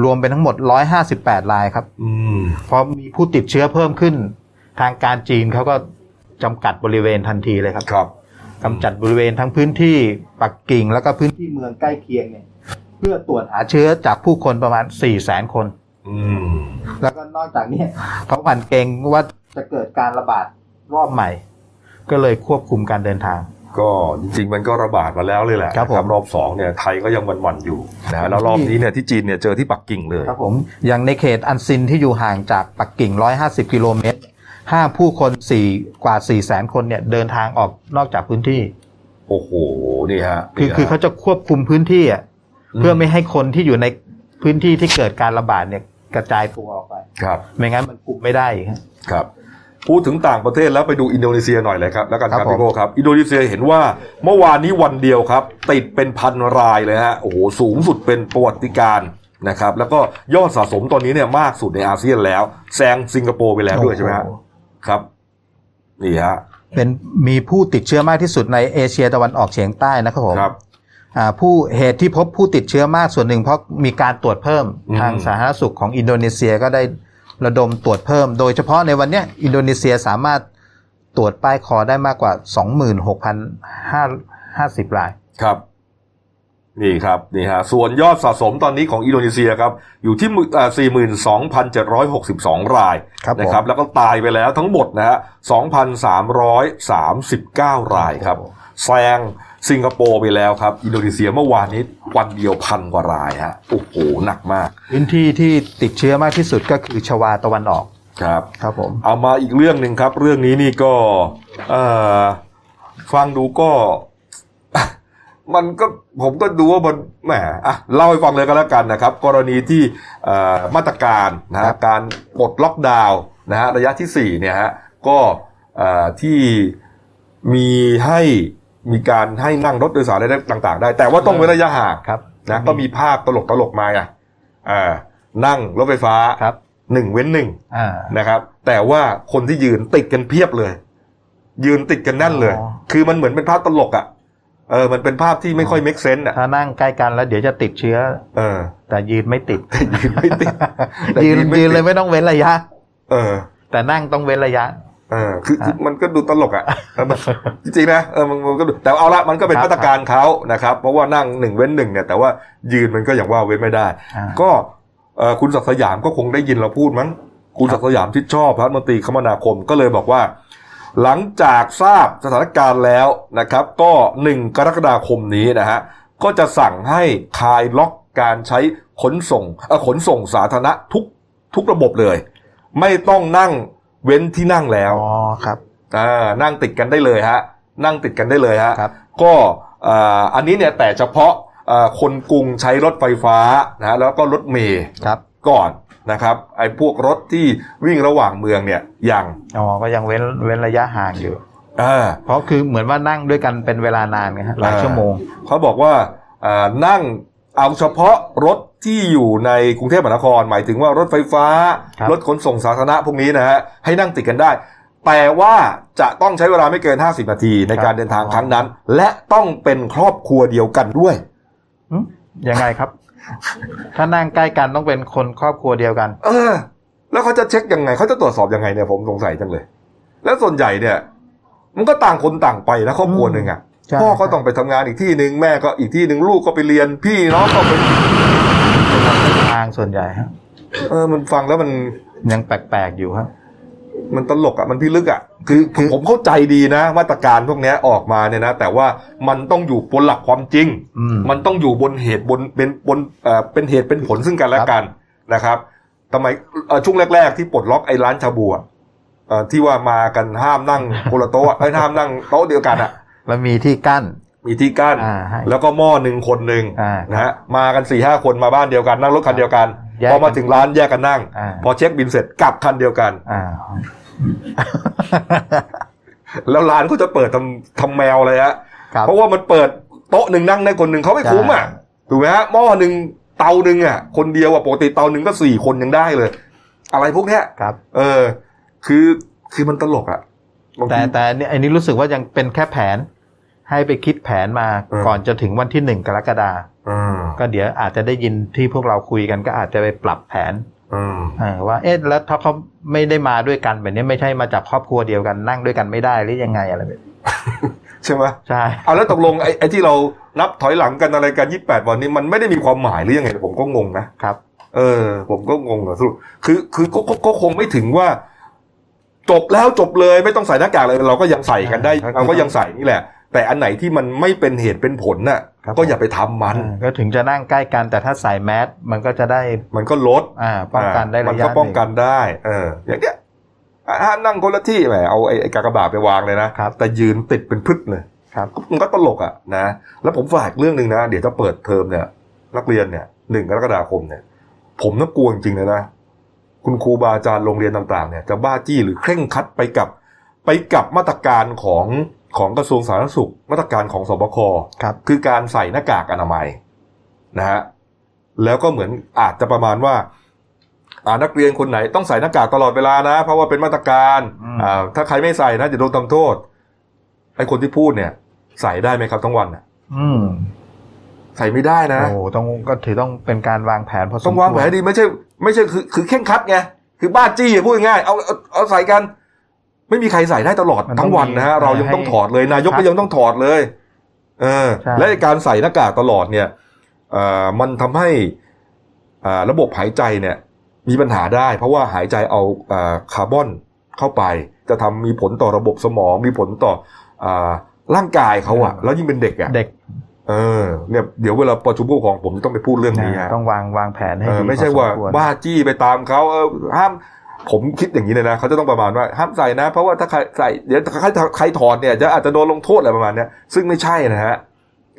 รวมเป็นทั้งหมด 158รายครับอืมพอมีผู้ติดเชื้อเพิ่มขึ้น ทางการจีนเขาก็จำกัดบริเวณทันทีเลยครับครับกำจัดบริเวณทั้งพื้นที่ปักกิ่งแล้วก็พื้นที่เมืองใกล้เคียงเนี่ย เพื่อตรวจหาเชื้อจากผู้คนประมาณ4ี่แสนคนอืมแล้วก็นอกจากนี้เขาหวั่นเกรงว่าจะเกิดการระบาดรอบใหม่ ก็เลยควบคุมการเดินทาง ก็จริงๆมันก็ระบาดมาแล้วเลยแหละครับผมนะรอบสองเนี่ยไทยก็ยังหวันๆอยู่นะฮะแล้วรอบนี้เนี่ยที่จีนเนี่ยเจอที่ปักกิ่งเลยครับผมอย่างในเขตอันซินที่อยู่ห่างจากปักกิ่ง 150 กิโลเมตรห้ามผู้คนสี่กว่า4 0 0แสนคนเนี่ยเดินทางออกนอกจากพื้นที่ โอ้โหนี่ฮะคือนี่ฮะคือเขาจะควบคุมพื้นที่อะอืมเพื่อไม่ให้คนที่อยู่ในพื้นที่ที่เกิดการระบาดเนี่ยกระจายตัวออกไป ครับ ไม่งั้นมันคุมไม่ได้อีกครับครับ พูดถึงต่างประเทศแล้วไปดูอินโดนีเซียหน่อยเลยครับแล้วกันคครัรับบผมพี่โก้ครับ อินโดนีเซียเห็นว่าเมื่อวานนี้วันเดียวครับ ติดเป็นพันรายเลยฮะโอ้โหสูงสุดเป็นประวัติการณ์นะครับ แล้วก็ยอดสะสมตอนนี้เนี่ยมากสุดในอาเซียนแล้วแซงสิงคโปร์ไปแล้วด้วยใช่ไหมฮะโอ้โครับนี่ฮะเป็นมีผู้ติดเชื้อมากที่สุดในเอเชียตะวันออกเฉียงใต้นะครับผมครับอ่าผู้เหตุที่พบผู้ติดเชื้อมากส่วนหนึ่งเพราะมีการตรวจเพิ่มอืมทางสาธารณสุขของอินโดนีเซียก็ได้ ระดมตรวจเพิ่ม โดยเฉพาะในวันเนี้ยอินโดนีเซียสามารถตรวจป้ายคอได้มากกว่า 26,550ราย ครับ นี่ครับนี่ฮะส่วนยอดสะสมตอนนี้ของอินโดนีเซียครับ อยู่ที่สี่หมื่นสองพันเจ็ดร้อยหกสิบสองรายครับผมนะครับ แล้วก็ตายไปแล้วทั้งหมดนะฮะสองพันสามร้อยสามสิบเก้ารายครับแซง สิงคโปร์ไปแล้วครับ อินโดนีเซียเมื่อวานนี้วันเดียวพันกว่ารายฮะโอ้โหหนักมาก พื้นที่ที่ติดเชื้อมากที่สุดก็คือชวาตะวันออกครับ ครับผม เอามาอีกเรื่องหนึ่งครับ เรื่องนี้นี่ก็เอ่อฟังดูก็ มันก็ผมก็ดูว่ามันแหมอะเล่าให้ฟังเลยก็แล้วกันนะครับ กรณีที่เอ่อมาตรการนะครัฮะบการปลดล็อกดาวน์นะฮะระยะที่สี่เนี่ยฮะก็เอ่อที่มีให้ มีการให้นั่งรถโดยสารได้ต่าง ๆ ได้ แต่ว่าต้องเว้นระยะห่างครับนะก็มีภาพตลกตลกๆมาไงอ่านั่งรถไฟฟ้าครับหนึ่งเว้นหนึ่งอ่านะครับ แต่ว่าคนที่ยืนติดกันเพียบเลย ยืนติดกันแน่นเลยอ๋อคือมันเหมือนเป็นภาพตลกอะ่ะเออ มันเป็นภาพที่ไม่ค่อย make sense อะถ้านั่งใกล้กันแล้วเดี๋ยวจะติดเชื้อ เออ แต่ยืนไม่ติดยืนไม่ติดแต่ยืนไม่ยืนติดเลยไม่ต้องเว้นระยะ เออ แต่นั่งต้องเว้นระยะ เออคือคือฮะมันก็ดูตลกอะ่ะเออมันจริงๆนะเออมันมันก็ดูแต่เอาละมันก็เป็นครับมาตรการเขานะครับ เพราะว่านั่งหนึ่งเว้นหนึ่งเนี่ย แต่ว่ายืนมันก็อย่างว่าเว้นไม่ได้อ่าก็เอ่อคุณศักดิ์สยามก็คงได้ยินเราพูดมั้งคุณศักดิ์สยามที่ชอบรัฐมนตรีคมนาคมก็เลยบอกว่า หลังจากทราบสถานการณ์แล้วนะครับ ก็หนึ่งกรกฎาคมนี้นะฮะก็จะสั่งให้คลายล็อกการใช้ขนส่งเอ่อขนส่งสาธารณะทุกทุกระบบเลย ไม่ต้องนั่ง เว้นที่นั่งแล้วอ๋อครับอ่านั่งติดกันได้เลยฮะ นั่งติดกันได้เลยฮะครับ ก็อ่าอันนี้เนี่ยแต่เฉพาะอ่าคนกรุงใช้รถไฟฟ้านะฮะแล้วก็รถเมย์ครับก่อนนะครับไอ้พวกรถที่วิ่งระหว่างเมืองเนี่ยยังอ๋อก็ยังเว้นเว้นระยะห่างอยู่อ่าเพราะคือเหมือนว่านั่งด้วยกันเป็นเวลานานไงฮะหลายอ่าชั่วโมง เขาบอกว่าอ่านั่ง เอาเฉพาะรถที่อยู่ในกรุงเทพมหานคร หมายถึงว่ารถไฟฟ้าครับรถขนส่งสาธารณะพวกนี้นะฮะให้นั่งติดกันได้ แต่ว่าจะต้องใช้เวลาไม่เกิน 50 นาทีในการเดินทางครั้งนั้น และต้องเป็นครอบครัวเดียวกันด้วยหึยังไงครับ ถ้านั่งใกล้กันต้องเป็นคนครอบครัวเดียวกัน เออ แล้วเขาจะเช็คยังไงเขาจะตรวจสอบยังไงเนี่ยผมสงสัยจังเลย แล้วส่วนใหญ่เนี่ย มันก็ต่างคนต่างไปนะครอบครัวหนึ่งอะใช่ พ่อก็ต้องไปทำงานอีกที่หนึ่งแม่ก็อีกที่หนึ่งลูกก็ไปเรียนพี่น้องก็ไปทางส่วนใหญ่ฮะเออมันฟังแล้วมันยังแปลกๆอยู่ครับมันตลกอะมันพิลึกอะคือคือผมเข้าใจดีนะมาตรการพวกเนี้ยออกมาเนี่ยนะ แต่ว่ามันต้องอยู่บนหลักความจริงอืมมันต้องอยู่บนเหตุบนเป็นบนเอ่อเป็นเหตุเป็นผลซึ่งกันและกันนะครับทำไมเอ่อช่วงแรก ๆ ที่ปลดล็อกไอ้ร้านชาบูอะเอ่อที่ว่ามากันห้ามนั่งคนละโต๊ะอะไอ้ยห้ามนั่งโต๊ะเดียวกันอะ แล้วมีที่กั้น มีที่กั้นอ่าให้แล้วก็หม้อหนึ่งคนหนึ่งอ่านะฮะมากันสี่ห้าคนมาบ้านเดียวกันนั่งรถคันเดียวกันแยกพกัอนมาถึงร้านแยกกันนั่งอ่าพอเช็คบินเสร็จกลับคันเดียวกันอ่าแล้วร้านเขาจะเปิดทำทำแมวเลยฮะครับเพราะว่ามันเปิดโต๊ะหนึ่งนั่งได้คนหนึ่งเขาไม่คุ้มอะใช่ถูกไหมฮะหม้อหนึ่งเตาหนึ่งอะ คนเดียวอะปกติเตาหนึ่งก็สี่คนยังได้เลย อะไรพวกเนี้ยครับ เออ คือคือมันตลกอะบางแต่ทีแต่เนี่ยอันนี้รู้สึกว่ายังเป็นแค่แผน ให้ไปคิดแผนมาเออก่อนจะถึงวันที่หนึ่งกรกฎาอืมก็เดี๋ยวอาจจะได้ยินที่พวกเราคุยกันก็อาจจะไปปรับแผนอืมเออว่าเอ๊ะแล้วถ้าเขาไม่ได้มาด้วยกันแบบนี้ไม่ใช่มาจากครอบครัวเดียวกันนั่งด้วยกันไม่ได้หรือยังไงอะไรแบบนี้ใช่ไหมใช่เอาแล้วตกลงไอ้ไอ้ที่เรานับถอยหลังกันอะไรกันยี่แปดวันนี้มันไม่ได้มีความหมายหรือยังไงผมก็งงนะครับ เออ ผมก็งงอะสรุปคือคือก็ก็ก็คงไม่ถึงว่า จบแล้วจบเลยไม่ต้องใส่หน้ากากเลยเราก็ยังใส่กันได้เราก็ยังใส่นี่แหละ แต่อันไหนที่มันไม่เป็นเหตุเป็นผลน่ะก็อย่าไปทำมันเออก็ถึงจะนั่งใกล้กันแต่ถ้าใส่แมสมันก็จะได้มันก็ลดอ่าป้องกันได้มัระนยะก็ป้องกันหได้ เออ อย่างเงี้ยอะห้ามนั่งคนละที่แหมเอาไอ้ไอ้กากบาทไปวางเลยนะครับแต่ยืนติดเป็นพึกเลยครับมันก็ตลกอะนะ แล้วผมฝากเรื่องหนึ่งนะ เดี๋ยวจะเปิดเทอมเนี่ย นักเรียนเนี่ยหนึ่งกรกฎาคมเนี่ย ผมน่ากลัวจริงๆเลยนะ คุณครูบาอาจารย์โรงเรียนต่างๆ เนี่ยจะบ้าจี้หรือเคร่งครัดไปกับไปกับมาตรการของ ของกระทรวงสาธารณสุขมาตรการของสบคครับ คือการใส่หน้ากากอนามัยนะฮะแล้วก็เหมือนอาจจะประมาณว่าอ่านักเรียนคนไหนต้องใส่หน้ากากตลอดเวลานะ เพราะว่าเป็นมาตรการอืมอ่าถ้าใครไม่ใส่นะจะโดนทำโทษไอ้คนที่พูดเนี่ย ใส่ได้ไหมครับทั้งวันน่ะ อืมใส่ไม่ได้นะโอ้ต้องก็ถือต้องเป็นการวางแผนพอสมควรต้องวางแผนให้ดีไม่ใช่ ไม่ใช่คือคือเข่งครัดไงคือบ้าจี้อะพูดง่ายๆเอาเอาเอาใส่กัน ไม่มีใครใส่ได้ตลอดทั้งวันนะฮะเรายังต้องถอดเลย นายกก็ยังต้องถอดเลย เออ และไอ้การใส่หน้ากากตลอดเนี่ยเอ่อมันทำให้อ่าระบบหายใจเนี่ย มีปัญหาได้ เพราะว่าหายใจเอาอ่าคาร์บอนเข้าไป จะทำมีผลต่อระบบสมอง มีผลต่ออาร่างกายเขาอะแล้วยิ่งเป็นเด็กอะเด็กเออเนี่ยเดี๋ยวเวลาประชุมผู้ปกครองผมต้องไปพูดเรื่องนี้นะฮะต้องวางวางแผนให้เออดีไม่ใช่พอสว่าควรบ้าจี้ไปตามเขาเออห้าม ผมคิดอย่างนี้เลยนะเขาจะต้องประมาณว่าห้ามใส่นะ เพราะว่าถ้าใครใส่เดี๋ยวใครใครถอดเนี่ยจะอาจจะโดนลงโทษอะไรประมาณเนี้ยซึ่งไม่ใช่นะฮะ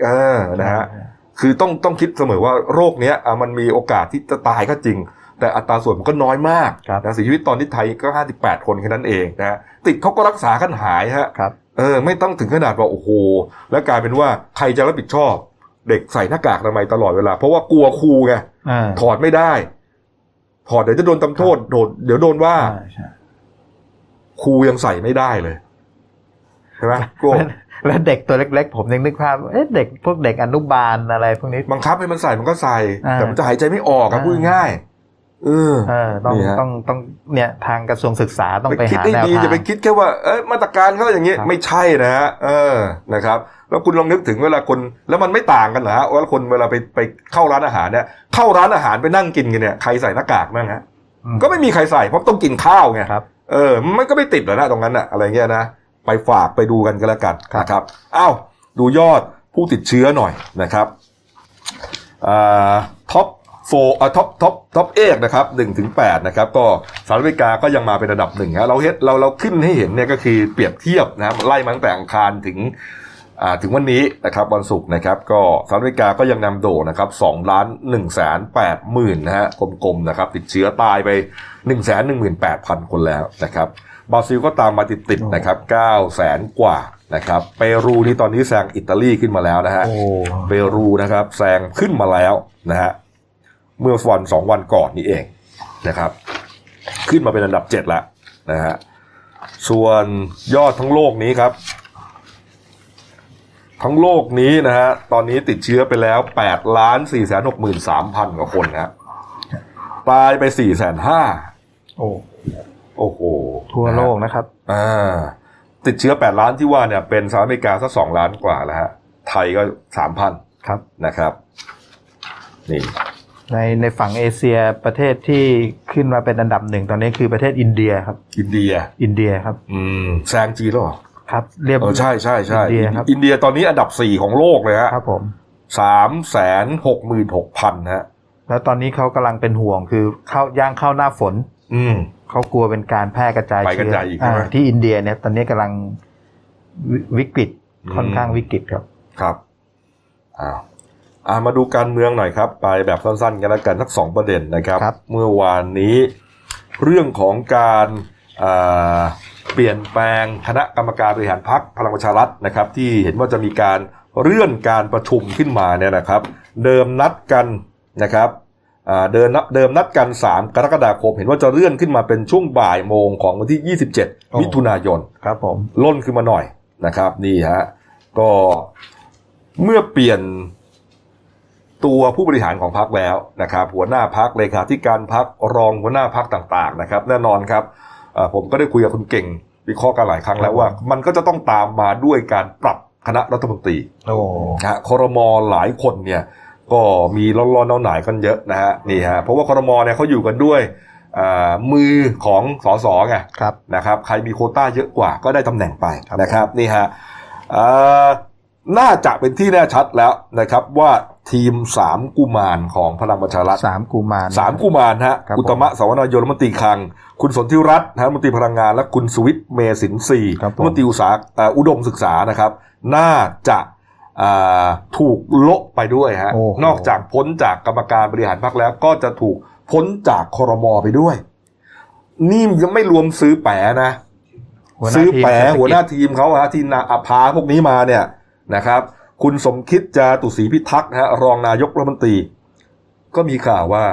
เออนะฮะคือต้องต้องคิดเสมอว่าโรคเนี้ยอะมันมีโอกาสที่จะตายก็จริง แต่อัตราส่วนมันก็น้อยมากครับนะเสียชีวิตตอนที่ไทยก็ 58 คนแค่นั้นเองนะฮะติดเขาก็รักษากันหายฮะครับเออไม่ต้องถึงขนาดว่าโอ้โหแล้วกลายเป็นว่าใครจะรับผิดชอบ เด็กใส่หน้ากากอนามัยตลอดเวลา เพราะว่ากลัวครูไงอ่าถอดไม่ได้ ถอดเดี๋ยวจะโดนตำโทษโดนเดี๋ยวโดนว่าใช่ใช่ครูยังใส่ไม่ได้เลยใช่ไหมโก้แล้วแล้วเด็กตัวเล็ก ๆ ผมยังนึกภาพเอ๊ะเด็กพวกเด็กอนุบาลอะไรพวกนี้บังคับให้มันใส่มันก็ใส่อ่าแต่มันจะหายใจไม่ออกครับอ่าพูดง่ายๆเออเออต้องนี่ฮะต้องต้องเนี่ยทางกระทรวงศึกษาต้องไปคิดหาได้แนวดีทางจะไปคิดแค่ว่าเอยมาตรการเขาอย่างนี้ครับไม่ใช่นะฮะเออนะครับ แล้วคุณลองนึกถึงเวลาคนแล้วมันไม่ต่างกันเหรอฮะว่าคนเวลาไปไปเข้าร้านอาหารเนี่ยเข้าร้านอาหารไปนั่งกินกันเนี่ยใครใส่หน้ากากบ้างฮะอืมก็ไม่มีใครใส่เพราะต้องกินข้าวไงครับเออมันก็ไม่ติดหรอกนะตรงนั้นอะอะไรเงี้ยนะไปฝากไปดูกันก็แล้วกันครับนะครับอ้าวดูยอดผู้ติดเชื้อหน่อยนะครับอ่า top four อ่า top top top eight นะครับหนึ่งถึงแปดนะครับก็สหรัฐอเมริกาก็ยังมาเป็นระดับหนึ่งฮะเราเห็นเราเราขึ้นให้เห็นเนี่ยก็คือเปรียบเทียบนะครับไล่มาตั้งแต่อังคารถึงอ่า ถึงวันนี้นะครับวันศุกร์นะครับก็สหรัฐอเมริกาก็ยังนำโด่นะครับสองล้านหนึ่งแสนแปดหมื่นนะฮะกลมๆนะครับติดเชื้อตายไปหนึ่งแสนหนึ่งหมื่นแปดพันคนแล้วนะครับบราซิลก็ตามมาติดๆนะครับเก้าแสนกว่านะครับเปรูนี่ตอนนี้แซงอิตาลีขึ้นมาแล้วนะฮะโอ้เปรูนะครับแซงขึ้นมาแล้วนะฮะเมื่อวันสองวันก่อนนี้เองนะครับ ขึ้นมาเป็นอันดับเจ็ดแล้วนะฮะส่วนยอดทั้งโลกนี้ครับ ทั้งโลกนี้นะฮะ ตอนนี้ติดเชื้อไปแล้ว8ล้าน4แสน6หมื่น3พันกว่าคนนะฮะตายไป4แสนห้าโอ้โอ้โห ทั่วโลกนะครับ อ่า ติดเชื้อ 8 ล้านที่ว่าเนี่ย เป็นสหรัฐอเมริกาสักสองล้านกว่าแล้วฮะ ไทยก็สามพันครับ นะครับ นี่ ในในฝั่งเอเชียประเทศที่ขึ้นมาเป็นอันดับหนึ่งตอนนี้คือประเทศอินเดียครับ อินเดีย อินเดียครับ อืมแซงจีนแล้วเหรอ ครับ เรียบเออใช่ใช่ใช่อินเดียครับอินเดียตอนนี้อันดับสี่ของโลกเลยฮะครับผมสามแสนหกหมื่นหกพันฮะ แล้วตอนนี้เขากำลังเป็นห่วงคือเข้าย่างเข้าหน้าฝน อืมเขากลัวเป็นการแพร่กระจายไปกระเชื้อจายอีกใช่ไหมาที่อินเดียเนี่ย ตอนนี้กำลังวิวิกฤตอืมค่อนข้างวิกฤตครับครับอ้าวอ่ามาดูการเมืองหน่อยครับ ไปแบบสั้นๆ กันแล้วกันสักสองประเด็นนะครับครับเมื่อวานนี้ เรื่องของการอ่า เปลี่ยนแปลงคณะกรรมการบริหารพรรคพลังประชารัฐนะครับ ที่เห็นว่าจะมีการเลื่อนการประชุมขึ้นมาเนี่ยนะครับ เดิมนัดกันนะครับอ่าเดิมนัดเดิมนัดกัน 3 กรกฎาคม เห็นว่าจะเลื่อนขึ้นมาเป็นช่วงบ่ายโมงของวันที่โอ้27 มิถุนายนครับผมล่นขึ้นมาหน่อยนะครับ นี่ฮะก็เมื่อเปลี่ยนตัวผู้บริหารของพรรคแล้วนะครับ หัวหน้าพรรคเลขาธิการพรรครองหัวหน้าพรรคต่าง ๆ นะครับ แน่นอนครับเอ่อ ผมก็ได้คุยกับคุณเก่งวิเคราะห์กันหลายครั้งแล้วว่า มันก็จะต้องตามมาด้วยการปรับคณะรัฐมนตรีโอ้นะฮะคอรมอหลายคนเนี่ยก็มีร้อนๆหนาวๆกันเยอะนะฮะนี่ฮะเพราะว่าคอรมอเนี่ยเขาอยู่กันด้วยอ่ามือของสสไงครับนะครับใครมีโควต้าเยอะกว่าก็ได้ตำแหน่งไปครับนะครับนี่ฮะอ่าน่าจะเป็นที่แน่ชัดแล้วนะครับว่า ทีมสามกุมารของพลังประชารัฐสามกุมารสามกุมารฮะครับอุตมะสาวนายนรัฐมนตรีคลัง คุณสนธิรัตน์นะรัฐมนตรีพลังงาน และคุณสุวิทย์เมสินทรีย์ครับผมรัฐมนตรีอุตสาหเอ่ออุดมศึกษานะครับ น่าจะอ่าถูกโละไปด้วยฮะโอ้โหนอกจากพ้นจากกรรมการบริหารพรรคแล้วก็จะถูกพ้นจากคอรมอไปด้วย นี่ยังไม่รวมซื้อแปะนะหัวหน้าซื้อทีมแปะเศรษฐกิจหัวหน้าทีมเขาฮะที่นาอาพาพวกนี้มาเนี่ยนะครับ คุณสมคิดจาตุศรีพิทักษ์นะฮะรองนายกรัฐมนตรี ก็มีข่าวว่า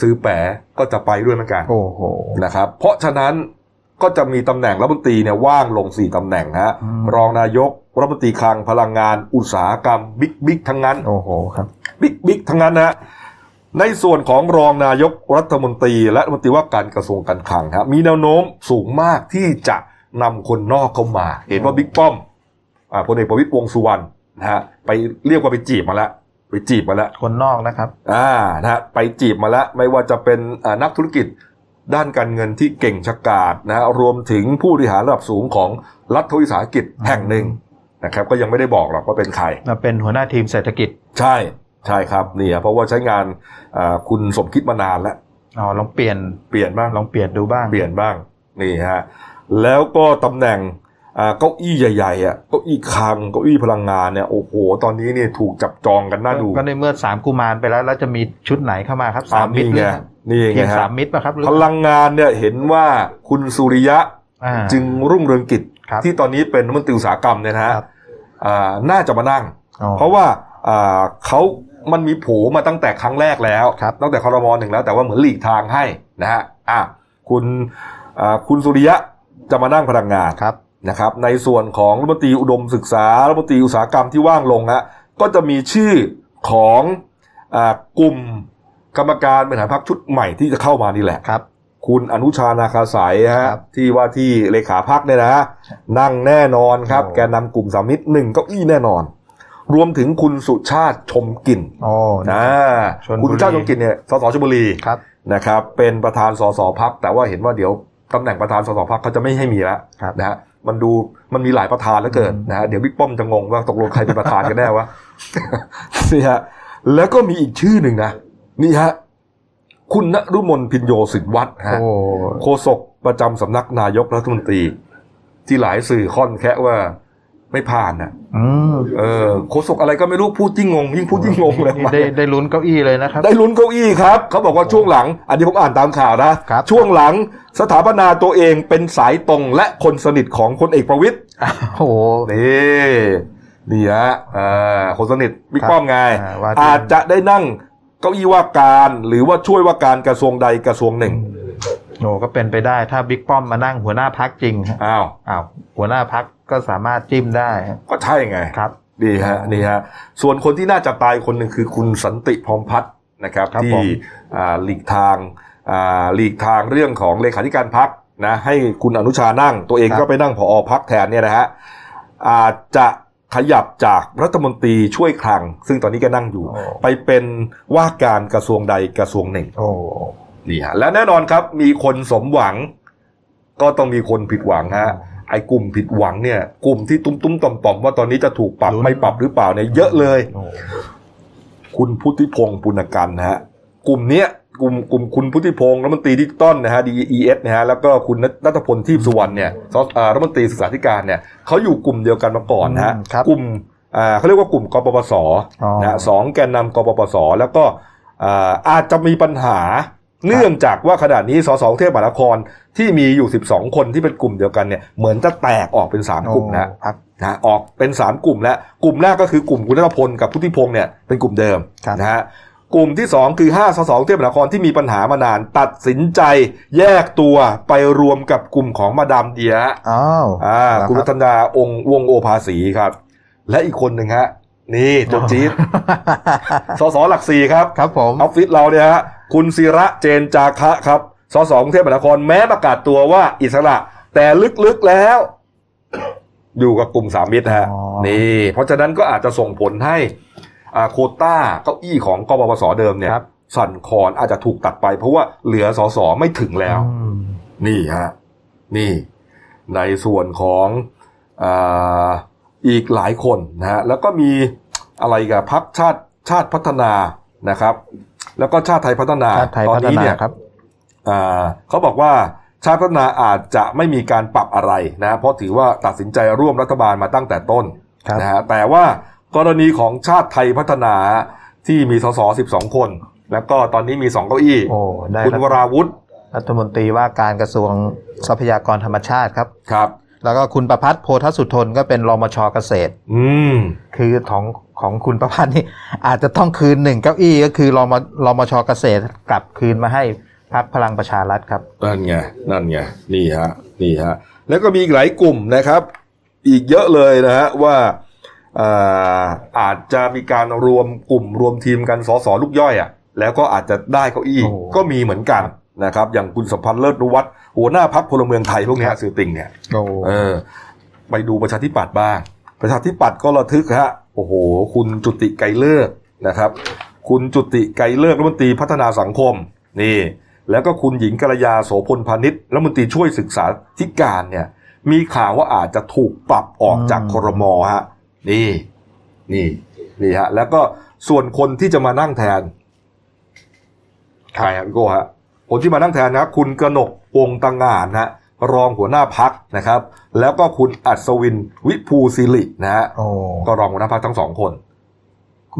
ซื้อแปะก็จะไปด้วยเหมือนกันโอ้โหนะครับ เพราะฉะนั้นก็จะมีตำแหน่งรัฐมนตรีเนี่ยว่างลงสี่ตำแหน่งฮะอืมรองนายกรัฐมนตรีคลังพลังงาน อุตสาหกรรมบิ๊กบิ๊กทั้งนั้นโอ้โหครับบิ๊กบิ๊กทั้งนั้นนะฮะในส่วนของรองนายกรัฐมนตรี และรัฐมนตรีว่าการกระทรวงการคลังครับมีแนวโน้มสูงมากที่จะนำคนนอกเข้ามา เห็นว่าบิ๊กป้อมอ่าพลเอกประวิตรวงษ์สุวรรณ นะฮะไปเรียกว่าไปจีบมาแล้วไปจีบมาแล้วคนนอกนะครับ อ่านะฮะไปจีบมาแล้วไม่ว่าจะเป็นอ่านักธุรกิจด้านการเงินที่เก่งฉกาจนะฮะรวมถึงผู้บริหารระดับสูงของรัฐวิสาหกิจแห่งหนึ่งนะครับ ก็ยังไม่ได้บอกหรอกว่าเป็นใครมาเป็นหัวหน้าทีมเศรษฐกิจ ใช่ใช่ครับเนี่ยเพราะว่าใช้งานอ่าคุณสมคิดมานานแล้วอ๋อลองเปลี่ยนเปลี่ยนบ้างลองเปลี่ยนดูบ้างเปลี่ยนบ้างนี่ฮะแล้วก็ตำแหน่งอ่า เก้าอี้ใหญ่ๆอะเก้าอี้คลังเก้าอี้พลังงานเนี่ยโอ้โหตอนนี้เนี่ยถูกจับจองกันน่าดูก็ในเมื่อสามกุมารไปแล้ว แล้วจะมีชุดไหนเข้ามาครับสามมิตรนี่ไงนี่ทีไงมฮะสามมิตรป่ะครับหรือพลังงานเนี่ยเห็นว่าคุณสุริยะอ่าจึงรุ่งเรืองกิจครับที่ตอนนี้เป็นรัฐมนตรีอุตสาหกรรมเนี่ยนะฮะครับอ่าน่าจะมานั่งอ๋อเพราะว่าอ่าเขามันมีโผมาตั้งแต่ครั้งแรกแล้วครับตั้งแต่คอรมอหนึ่งแล้วแต่ว่าเหมือนหลีกทางให้นะฮะอะคุณอ่าคุณสุริยะจะมานั่งพลังงานครับ นะครับในส่วนของรัฐมนตรีอุดมศึกษารัฐมนตรีอุตสาหกรรมที่ว่างลงฮะก็จะมีชื่อของอ่ากลุ่มกรรมการบริหารพรรคชุดใหม่ที่จะเข้ามานี่แหละครับ คุณอนุชานาคาสายฮะครับที่ว่าที่เลขาพักเนี่ยนะ นั่งแน่นอนครับโอ้แกนนำกลุ่มสามมิตรหนึ่งเก้าอี้แน่นอน รวมถึงคุณสุชาติชมกลิ่นโอ้นะชลบุรีคุณสุชาติชมกลิ่นเนี่ยสสชลบุรีครับนะครับ เป็นประธานสสพักแต่ว่าเห็นว่าเดี๋ยวตำแหน่งประธานสสพักเขาจะไม่ให้มีแล้วครับนะฮะ มันดูมันมีหลายประธานแล้วเกินอืมนะฮะเดี๋ยวบิ๊กป้อมจะงงว่าตกลงใครเป็นประธานกันแน่วะนี่ฮะแล้วก็มีอีกชื่อหนึ่งนะนี่ฮะคุณณรุมนพินโยสินวัฒน์ฮะโอ้โฆษกประจำสำนักนายกรัฐมนตรี ที่หลายสื่อค่อนแค่ว่า ไม่ผ่านนะอืมเออโฆษกอะไรก็ไม่รู้พูดยิ่งงง ยิ่งพูดยิ่งงงเลยนี่ได้ได้ลุ้นเก้าอี้เลยนะครับ ได้ลุ้นเก้าอี้ครับ เขาบอกว่าช่วงหลัง อันนี้ผมอ่านตามข่าวนะครับช่วงหลังสถาปนาตัวเองเป็นสายตรงและคนสนิทของพลเอกประวิตยโอ้โหนี่นี่ฮะอ่าคนสนิทบิ๊กครับป้อมไงอ่าว่าที่อาจจะได้นั่งเก้าอี้ว่าการหรือว่าช่วยว่าการกระทรวงใดกระทรวงหนึ่ง โอ้ก็เป็นไปได้ถ้าบิ๊กป้อมมานั่งหัวหน้าพักจริงฮะอ้าวอ้าวหัวหน้าพักก็สามารถจิ้มได้ฮะก็ใช่ไงครับ ดีฮะนี่ฮะส่วนคนที่น่าจะตายคนหนึ่งคือคุณสันติพร้อมพัฒน์นะครับครับที่ผมอ่าหลีกทางอ่าหลีกทางเรื่องของเลขาธิการพักนะให้คุณอนุชานั่ง ตัวเองก็ไปนั่งผอพักแทนเนี่ยนะฮะอาจจะขยับจากรัฐมนตรีช่วยคลัง ซึ่งตอนนี้ก็นั่งอยู่โอ้ไปเป็นว่าการกระทรวงใดกระทรวงหนึ่งโอ้ นี่ฮะและแน่นอนครับมีคนสมหวัง ก็ต้องมีคนผิดหวังฮะไอ้กลุ่มผิดหวังเนี่ยกลุ่มที่ตุ้มตุ้มต่อมต่อมๆว่าตอนนี้จะถูกปรับลุ้นไม่ปรับหรือเปล่าเนี่ยเยอะเลยโอ้คุณพุทธิพงศ์ปุณกันนะฮะกลุ่มเนี้ยกลุ่มกลุ่มคุณพุทธิพงศ์รัฐมนตรีดิจิตอลนะฮะ DES นะฮะแล้วก็คุณณัฏฐพลทีปสุวรรณเนี่ยสอ่ารัฐมนตรีศึกษาธิการเนี่ยเขาอยู่กลุ่มเดียวกันมาก่อนนะฮะอืมครับกลุ่มอ่าเขาเรียกว่ากลุ่มกปปสอ๋อนะฮะสองแกนนำกปปส แล้วก็อ่าอาจจะมีปัญหา เนื่องจากว่าขณะนี้สสกรุงเทพมหานครที่มีอยู่ 12 คนที่เป็นกลุ่มเดียวกันเนี่ยเหมือนจะแตกออกเป็น 3 กลุ่มนะพักนะออกเป็น 3 กลุ่มแล้วกลุ่มแรกก็คือกลุ่มคุณณัฏฐพลกับพุทธิพงศ์เนี่ยเป็นกลุ่มเดิมครับนะฮะกลุ่มที่ 2 คือ5สสกรุงเทพมหานครที่มีปัญหามานาน ตัดสินใจแยกตัวไปรวมกับกลุ่มของมาดามเดียอ้าวอ่าเหรอคุณครัรับตนาองค์วงโอภาสีครับ และอีกคนหนึ่งฮะนี่จุดจี๊ดสสหลักสี่ครับครับผมออฟฟิศเราเนี่ยฮะ คุณศิระเจนจาคะครับสสกรุงเทพมหานครแม้ประกาศตัวว่าอิสระ แต่ลึกๆแล้ว อยู่กับกลุ่มสามมิตรฮะอ๋อนี่ เพราะฉะนั้นก็อาจจะส่งผลให้อ่าโควต้าเก้าอี้ของกบพศเดิมเนี่ยครับสั่นคลอนอาจจะถูกตัดไป เพราะว่าเหลือสสไม่ถึงแล้วอืมนี่ฮะนี่ ในส่วนของอาอีกหลายคนนะฮะแล้วก็มีอะไรกับพักชาติชาติพัฒนานะครับ แล้วก็ชาติไทยพัฒนาชาติไทยตอนพัฒนี้นาเนี่ยครับอ่าเขาบอกว่าชาติพัฒนาอาจจะไม่มีการปรับอะไรนะเพราะถือว่าตัดสินใจร่วมรัฐบาลมาตั้งแต่ต้นครับนะฮะแต่ว่ากรณีของชาติไทยพัฒนาที่มีสส12คน แล้วก็ตอนนี้มีสองเก้าอี้โอ้ได้คุณรัฐวราวุธรัฐมนตรีว่าการกระทรวงทรัพยากรธรรมชาติครับครับ แล้วก็คุณประพัฒน์โพธสุทนก็เป็นรมชเกษตร อืมคือของของคุณประพัฒน์นี่อาจจะต้องคืนหนึ่งเก้าอี้ก็คือรมรมชเกษตรกลับคืนมาให้พรรคพลังประชารัฐครับ นั่นไงนั่นไงนี่ฮะนี่ฮะแล้วก็มีอีกหลายกลุ่มนะครับ อีกเยอะเลยนะฮะว่าอ่าอาจจะมีการรวมกลุ่มรวมทีมกันสสลูกย่อยอะ่ะแล้วก็อาจจะได้เก้าอี้โอ้ก็มีเหมือนกัน นะครับอย่างคุณสัมพันธ์เลิศนุวัฒน์หัวหน้าพักพลเมืองไทยพวกเนี้ยสื่อติงเนี่ยโอ้เออไปดูประชาธิปัตย์บ้าง ประชาธิปัตย์ก็ระทึกฮะโอ้โห คุณจุติไกรเลิกนะครับ คุณจุติไกรเลิกรัฐมนตรีพัฒนาสังคมนี่ แล้วก็คุณหญิงกัลยาโสพลพาณิชย์รัฐมนตรีช่วยศึกษาธิการเนี่ยมีข่าวว่าอาจจะถูกปรับออกจากครมฮะนี่นี่นี่ฮะแล้วก็ส่วนคนที่จะมานั่งแทนใครครับพี่โก้ฮะ คนที่มานั่งแทนนะครับคุณกนกวงตังงานนะฮะรองหัวหน้าพักนะครับ แล้วก็คุณอัศวินวิภูสิรินะฮะโอ้ก็รองหัวหน้าพักทั้งสองคน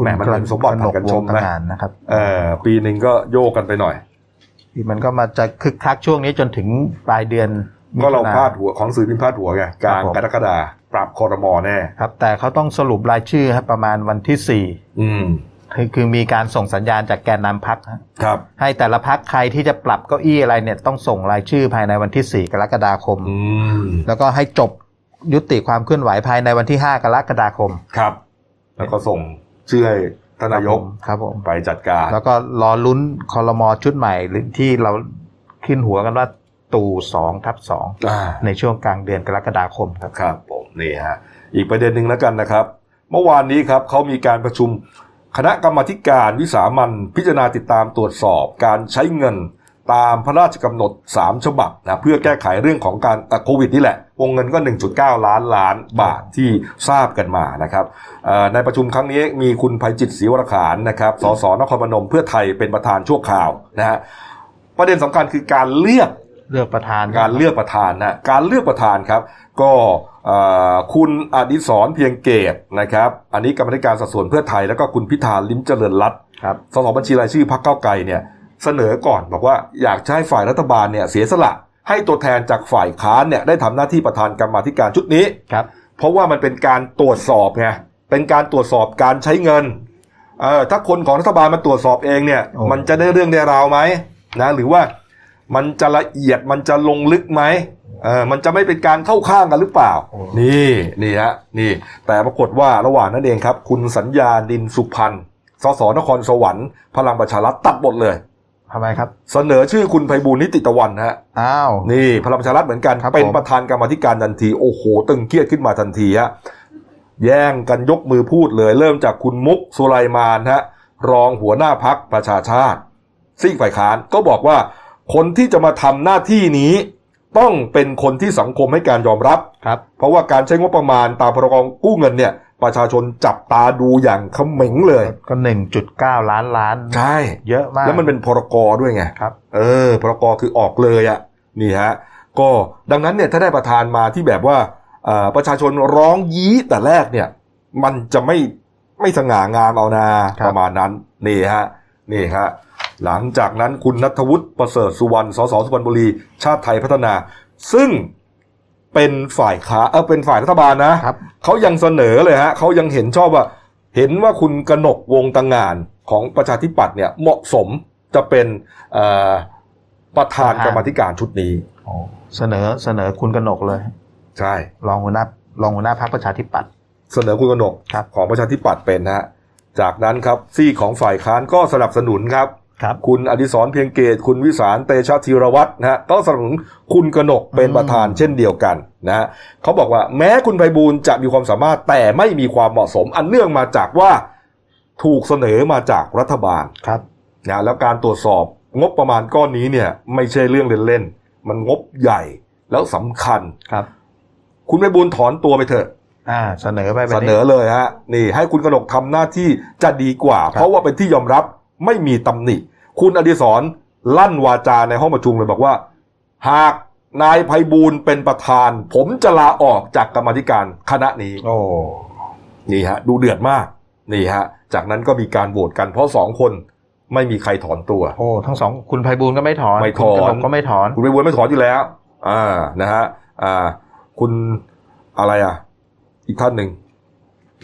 แหมมันเป็นสมบัติผัดกันชมนะกนกวงศ์งานนะครับเอ่อปีหนึ่งก็โยกกันไปหน่อยที่มันก็มาจะคึกคักช่วงนี้จนถึงปลายเดือนมิก็เราถุนพาดหัวของสื่อพิมพ์พาดหัวไงกลางครับผมกรกฎาปรับคอรมอแน่ครับ แต่เขาต้องสรุปรายชื่อครับประมาณวันที่สี่อืม คือคือมีการส่งสัญญาณจากแกนนำพักครับ ให้แต่ละพักใครที่จะปรับเก้าอี้อะไรเนี่ยต้องส่งรายชื่อภายในวันที่ 4 กรกฎาคมอืมแล้วก็ให้จบยุติความเคลื่อนไหวภายในวันที่ 5 กรกฎาคมครับ แล้วก็ส่งชื่อให้ทานนายกครับผมไปจัดการ แล้วก็รอลุ้นคอรมอชุดใหม่หรือที่เราขึ้นหัวกันว่าตู่สองทับสองอ่าในช่วงกลางเดือนกรกฎาคมครับครับผมนี่ฮะอีกประเด็นหนึ่งแล้วกันนะครับ เมื่อวานนี้ครับเขามีการประชุม คณะกรรมธิการวิสามันพิจารณาติดตามตรวจสอบการใช้เงินตามพระราชกำหนด 3 ฉบับนะเพื่อแก้ไขเรื่องของการโควิดนี่แหละ วงเงินก็ 1.9 ล้านล้านบาทที่ทราบกันมานะครับในประชุมครั้งนี้มีคุณภัยจิตศรีวรขานนะครับสสนครพนมเพื่อไทยเป็นประธานชั่วคราวนะฮะประเด็นสำคัญคือการเลือก เลือกประธานการเลือกประธานนะการเลือกประธานครับ ก็เอ่อคุณอดิศรเพียงเกตนะครับ อันนี้กรรมธิการสัดส่วนเพื่อไทยแล้วก็คุณพิธาลิ้มเจริญรัตน์ครับสสบัญชีรายชื่อพรรคเก้าวไกลเนี่ยเสนอก่อนบอกว่าอยากจะให้ฝ่ายรัฐบาลเนี่ยเสียสละ ให้ตัวแทนจากฝ่ายค้านเนี่ยได้ทำหน้าที่ประธานกรรมาธิการชุดนี้ครับ เพราะว่ามันเป็นการตรวจสอบไงเป็นการตรวจสอบการใช้เงินเออถ้าคนของรัฐบาลมาตรวจสอบเองเนี่ยโอ้มันจะได้เรื่องได้ราวไหมนะ หรือว่า มันจะละเอียดมันจะลงลึกไหมเออมันจะไม่เป็นการเข้าข้างกันหรือเปล่า นี่นี่ฮะนี่ แต่ปรากฏว่าระหว่างนั้นเองครับ คุณสัญญาดินสุพรรณสสนครสวรรค์พลังประชารัฐตัดบทเลยทำไมครับ เสนอชื่อคุณไพบูลย์นิติตะวันฮะอ้าวนี่พลังประชารัฐเหมือนกันครับเป็นผมประธานกรรมาธิการทันทีโอ้โห ตึงเครียดขึ้นมาทันทีฮะแย่งกันยกมือพูดเลย เริ่มจากคุณมุกสุไลมานฮะรองหัวหน้าพักประชาชาติซีกฝ่ายค้านก็บอกว่า คนที่จะมาทำหน้าที่นี้ ต้องเป็นคนที่สังคมให้การยอมรับครับ เพราะว่าการใช้งบประมาณตามพรกกู้เงินเนี่ย ประชาชนจับตาดูอย่างเขม็งเลยก็หนึ่งจุดเก้าล้านล้าน ใช่ เยอะมาก แล้วมันเป็นพรกด้วยไงครับ เออ พรกคือออกเลยอะนี่ฮะก็ดังนั้นเนี่ยถ้าได้ประธานมาที่แบบว่าเอ่อประชาชนร้องยี้แต่แรกเนี่ย มันจะไม่ไม่สง่างามเอานาครับประมาณนั้นนี่ฮะนี่ฮะ หลังจากนั้นคุณนัทวุฒิประเสริฐสุวรรณสสสุพรรณบุรี ชาติไทยพัฒนา ซึ่งเป็นฝ่ายขาเออเป็นฝ่ายรัฐบาลนะครับเขายังเสนอเลยฮะเขายังเห็นชอบว่า เห็นว่าคุณกนกวงตังงานของประชาธิปัตย์เนี่ยเหมาะสมจะเป็นเอ่อประธานประธานกรรมาธิการชุดนี้โอ้เสนอเสนอคุณกนกเลย ใช่รองหัวหน้ารองหัวหน้าพรรคประชาธิปัตย์เสนอคุณกนกครับของประชาธิปัตย์เป็นนะฮะจากนั้นครับซี่ของฝ่ายค้านก็สนับสนุนครับ ครับคุณอดิศรเพียงเกต คุณวิสารเตชะธีรวัตรนะฮะก็สนับสนุนคุณกนกเป็นประธานเช่นเดียวกันนะฮะเขาบอกว่าแม้คุณไพบูลย์จะมีความสามารถแต่ไม่มีความเหมาะสม อันเนื่องมาจากว่าถูกเสนอมาจากรัฐบาลครับนะแล้วการตรวจสอบงบประมาณก้อนนี้เนี่ยไม่ใช่เรื่องเล่นๆมันงบใหญ่แล้วสำคัญครับ คุณไพบูลย์ถอนตัวไปเถอะอ่าเสนอไปแบบเสนอเลยฮะนี่ ให้คุณกนกทำหน้าที่จะดีกว่า เพราะว่าเป็นที่ยอมรับ ไม่มีตำหนิ คุณอดิศรลั่นวาจาในห้องประชุมเลยบอกว่า หากนายไพบูลย์เป็นประธาน ผมจะลาออกจากกรรมาธิการคณะนี้โอ้นี่ฮะ ดูเดือดมาก นี่ฮะ จากนั้นก็มีการโหวตกันเพราะสองคนไม่มีใครถอนตัว โอ้ทั้งสองคุณไพบูลย์ก็ไม่ถอนไม่ถอนคุณกนกก็ไม่ถอน คุณไพบูลย์ไม่ถอนอยู่แล้ว อ่านะฮะอ่า คุณอะไรอะ อีกท่านหนึ่ง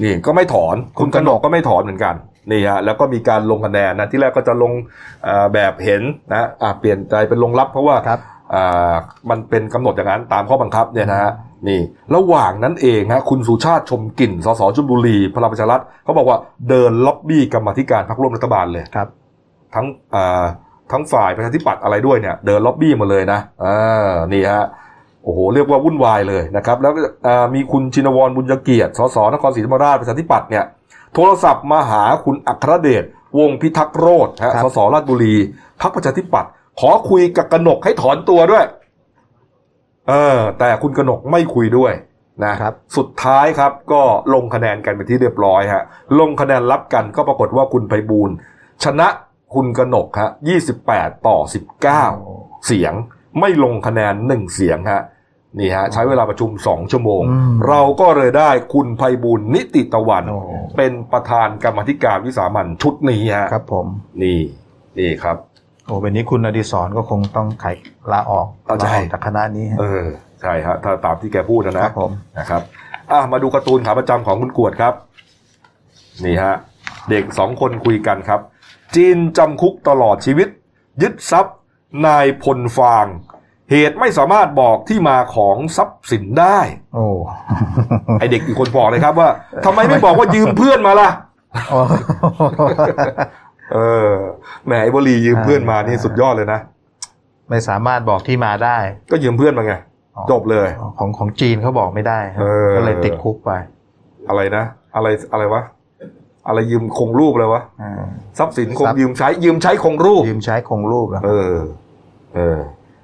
นี่ก็ไม่ถอน คุณกนกก็ไม่ถอนเหมือนกัน นี่ฮะแล้วก็มีการลงคะแนนนะที่แรกก็จะลงอ่าแบบเห็นนะอ่าเปลี่ยนใจเป็นลงรับเพราะว่าครับอ่ามันเป็นกำหนดอย่างนั้นตามข้อบังคับเนี่ยนะฮะนี่ระหว่างนั้นเองฮะคุณสุชาติชมกลิ่นสสชลบุรีพลังประชารัฐเขาบอกว่าเดินล็อบบี้กรรมาธิการพรรคร่วมรัฐบาลเลยครับ ทั้งอ่าทั้งฝ่ายประชาธิปัตย์อะไรด้วยเนี่ย เดินล็อบบี้มาเลยนะอ่านี่ฮะโอ้โหเรียกว่าวุ่นวายเลยนะครับ แล้วก็อ่ามีคุณชินวรบุญเกียรติสสนครศรีธรรมราชประชาธิปัตย์เนี่ย โทรศัพท์มาหาคุณอัครเดชวงศ์พิทักษ์โรธฮะครับสสราชบุรีพรรคประชาธิปัตย์ขอคุยกับกนกให้ถอนตัวด้วย เออ แต่คุณกนกไม่คุยด้วยนะครับ สุดท้ายครับก็ลงคะแนนกันเป็นที่เรียบร้อยฮะ ลงคะแนนรับกันก็ปรากฏว่าคุณไพบูลย์ชนะคุณกนกฮะ 28 ต่อ 19 เสียง ไม่ลงคะแนนหนึ่งเสียงฮะ นี่ฮะใช้เวลาประชุมสองชั่วโมงอืมเราก็เลยได้คุณไพบูลย์นิติตะวันโอ้เป็นประธานกรรมาธิการวิสามันชุดนี้ฮะครับผม นี่นี่ครับโอ้เป็นนี้คุณอดิศรก็คงต้องไขลาออกเอาลาใช่ออกจากคณะนี้ฮะเออ ใช่ฮะถ้าตามที่แกพูดนะคนะรับผมนะครับอะมาดูการ์ตูนขาประจำของคุณกวดครับ นี่ฮะ เด็กสองคนคุยกันครับ จีนจำคุกตลอดชีวิต ยึดทรัพย์ นายพลฟาง เหตุไม่สามารถบอกที่มาของทรัพย์สินได้ โอ้ไอเด็กอีกคนบอกเลยครับว่าทำไมไม่บอกว่ายืมเพื่อนมาล่ะโอ้เออแหมไอ้วลียืมเพื่อนมานี่สุดยอดเลยนะ ไม่สามารถบอกที่มาได้ ก็ยืมเพื่อนมาไงอ๋อจบเลย ของของจีนเขาบอกไม่ได้ครับเออ ก็เลยติดคุกไป อะไรนะ อะไรอะไรวะ อะไรยืมคงรูปเลยวะ อ่า ทรัพย์สินคงทรัพย์ ยืมใช้ ยืมใช้คงรูป ยืมใช้คงรูปแล้ว เออ เออ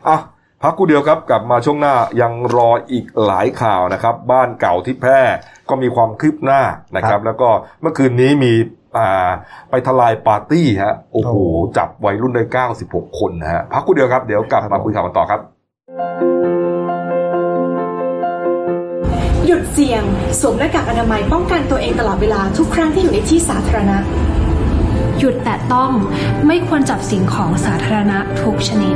อะ พักกูเดียวครับกลับมาช่วงหน้ายังรออีกหลายข่าวนะครับ บ้านเก่าที่แพร่ก็มีความคืบหน้านะครับ แล้วก็เมื่อคืนนี้มีอ่าไปทลายปาร์ตี้ฮะโอ้โหจับวัยรุ่นได้ 96 คนนะฮะพักกูเดียวครับเดี๋ยวกลับมาคุยข่าวกันต่อครับ หยุดเสี่ยงสวมหน้ากากอนามัยป้องกันตัวเองตลอดเวลาทุกครั้งที่อยู่ในที่สาธารณะหยุดแตะต้องไม่ควรจับสิ่งของสาธารณะทุกชนิด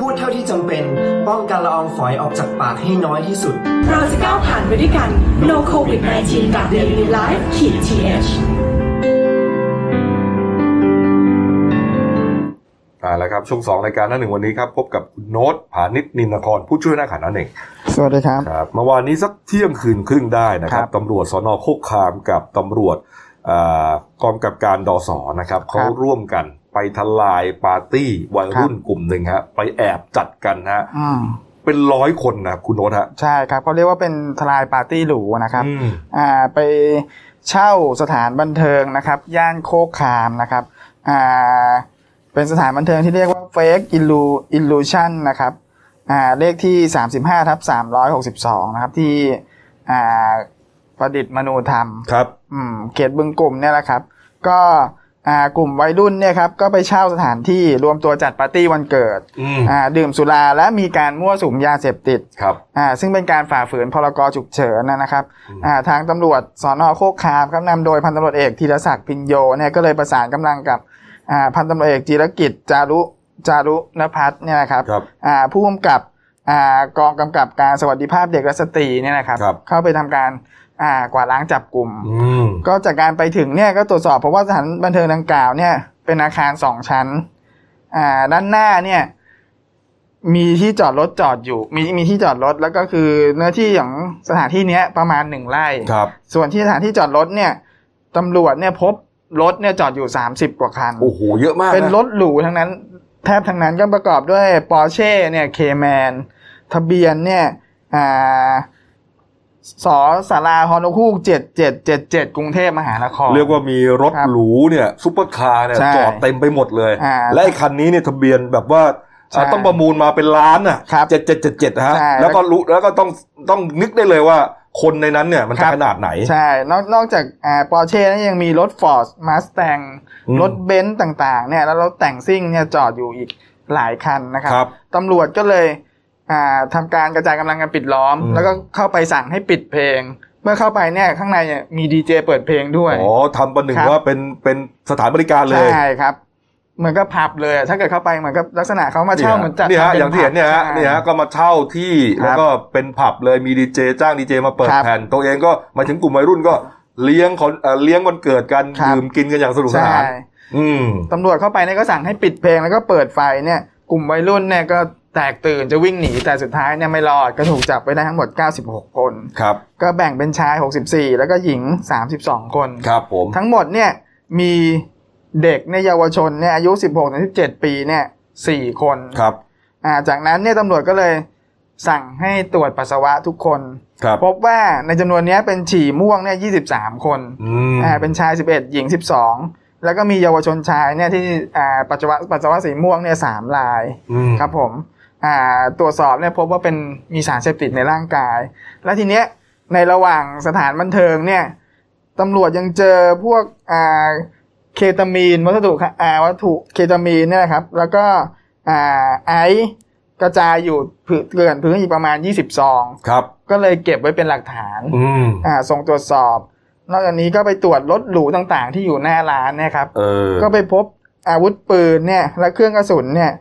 พูดเท่าที่จำเป็น ป้องกันละอองฝอยออกจากปากให้น้อยที่สุด เราจะก้าวผ่านไปด้วยกัน No COVID 19กับ Daily Life ขีด th อ่าแล้วครับ ช่วงสองรายการหน้าหนึ่งวันนี้ครับ พบกับคุณโน้ตผานิชนินนคร ผู้ช่วยหน้าข่าวหน้าหนึ่งสวัสดีครับ ครับเมื่อวานนี้สักเที่ยงคืนครึ่งได้นะครัครับบตำรวจสนโคกคามกับตำรวจอากองกับการดอสอนะครับเขาร่วมกัน ไปทลายปาร์ตี้วัยรุ่นกลุ่มหนึ่งฮะไปแอบจัดกันฮะอืมเป็นร้อยคนนะคุณโน้ตฮะใช่ครับเขาเรียกว่าเป็นทลายปาร์ตี้หรูนะครับอืมอ่าไปเช่าสถานบันเทิงนะครับ ย่านโคกคามนะครับอ่าเป็นสถานบันเทิงที่เรียกว่า Fake Illu Illusion นะครับอ่าเลขที่ 35ทับ362 นะครับ ที่อ่าประดิษฐ์มนูธรรมครับอืมเขตบึงกลุ่มเนี่ยแหละครับ ก็อ่า กลุ่มวัยรุ่นเนี่ยครับก็ไปเช่าสถานที่รวมตัวจัดปาร์ตี้วันเกิดอืมอ่าดื่มสุราและมีการมั่วสุมยาเสพติดครับอ่าซึ่งเป็นการฝ่าฝืนพรกฉุกเฉินนะนะครับอืมอ่าทางตำรวจสอนอโคกคามครับนำโดยพันตำรวจเอกธีรศักดิ์พินโยเนี่ยก็เลยประสานกำลังกับอ่าพันตำรวจเอกจิรกิจจารุจารุนภัทรเนี่ยนะครับครับอ่าผู้กำกับอ่ากองกำกับการสวัสดิภาพเด็กและสตรีเนี่ยนะครับครับเข้าไปทำการ อ่ากวาดล้างจับกลุ่มอืมก็จากการไปถึงเนี่ยก็ตรวจสอบเพราะว่าสถานบันเทิงดังกล่าวเนี่ย เป็นอาคารสองชั้น อ่า ด้านหน้าเนี่ย มีที่จอดรถจอดอยู่ มีมีที่จอดรถแล้วก็คือเนื้อที่ของสถานที่เนี้ยประมาณหนึ่งไร่ครับ ส่วนที่สถานที่จอดรถเนี่ยตำรวจเนี่ยพบรถเนี่ยจอดอยู่สามสิบกว่าคันโอ้โหเยอะมากะเป็นรถหรูทั้งนั้น แทบทั้งนั้นก็ประกอบด้วยปอร์เช่เนี่ย Cayman ทะเบียนเนี่ย อ่า สอสาราฮอนคูกเจ็ดเจ็ดเจ็ดเจ็ดกรุงเทพมหานคร เรียกว่ามีรถครับหรูเนี่ยซุปเปอร์คาร์เนี่ยใช่จอดเต็มไปหมดเลยอ่าและไอ้คันนี้เนี่ยทะเบียนแบบว่าใช่อ่าต้องประมูลมาเป็นล้านอะครับเจ็ดเจ็ดเจ็ดเจ็ดฮะใช่แล้วก็รู้แล้วก็ต้องต้องนึกได้เลยว่าคนในนั้นเนี่ยมันครัจะบขนาดไหน ใช่ นอกนอกจากอ่าปอร์เช่นั้นยังมีรถ Ford Mustang อืมรถเบนซ์ต่างๆเนี่ยแล้วรถแต่งซิ่งเนี่ยจอดอยู่อีกหลายคันนะครับครับตำรวจก็เลย อ่าทำการกระจายกำลังกันปิดล้อมอืมแล้วก็เข้าไปสั่งให้ปิดเพลง เมื่อเข้าไปเนี่ยข้างในเนี่ยมีดีเจเปิดเพลงด้วยอ๋อทำประหนึ่งครับว่าเป็นเป็นสถานบริการเลยใช่ครับเหมือนกับผับเลยอะถ้าเกิดเข้าไปเหมือนกับลักษณะเขามาเช่าเหมือนจัดนี่ฮะทำป็อย่างที่เห็นเนี่ยฮะผับนี่ฮะก็มาเช่าที่ครับแล้วก็เป็นผับเลยมีดีเจจ้างดีเจมาเปิดครับแผ่นตัวเองก็มาถึงกลุ่มวัยรุ่นก็เลี้ยงคนเอ่อเลี้ยงวันเกิดกันครับดื่มกินกันอย่างสนุกสใช่นานอืมตำรวจเข้าไปเนี่ยก็สั่งให้ปิดเพลงแล้วก็เปิดไฟเนี่ย กลุ่มวัยรุ่นเนี่ยก็ แตกตื่นจะวิ่งหนีแต่สุดท้ายเนี่ยไม่รอดก็ถูกจับไปได้ทั้งหมด 96 คนครับก็แบ่งเป็นชาย 64 แล้วก็หญิง 32 คนครับผมทั้งหมดเนี่ยมีเด็กในยเยาวชนเนี่ยอายุ 16-17 ปีเนี่ย4คนครับอ่าจากนั้นเนี่ยตำรวจก็เลยสั่งให้ตรวจปัสสาวะทุกคนครับพบว่าในจำนวนเนี้ยเป็นฉี่ม่วงเนี่ย23 คนอืมอ่าเป็นชาย 11 หญิง 12 แล้วก็มีเยาวชนชายเนี่ยที่อ่าปัสสาวะปัสสาวะสีม่วงเนี่ยสามรายอืมครับผมอ่า ตรวจสอบเนี่ยพบว่าเป็นมีสารเสพติดในร่างกาย และทีเนี้ยในระหว่างสถานบันเทิงเนี่ยตำรวจยังเจอพวกอ่าเคตามีนวัสดุค่ะอ่าวัตถุเคตามีนเนี่ยนะครับ แล้วก็อ่าไอซ์กระจายอยู่พื้นเกลื่อนพื้นอีกประมาณ 20 ซองครับ ก็เลยเก็บไว้เป็นหลักฐานอืมอ่าส่งตรวจสอบ นอกจากนี้ก็ไปตรวจรถหรูต่างๆ ที่อยู่หน้าร้านเนะครับเออก็ไปพบอาวุธปืนเนี่ย และเครื่องกระสุนเนี่ย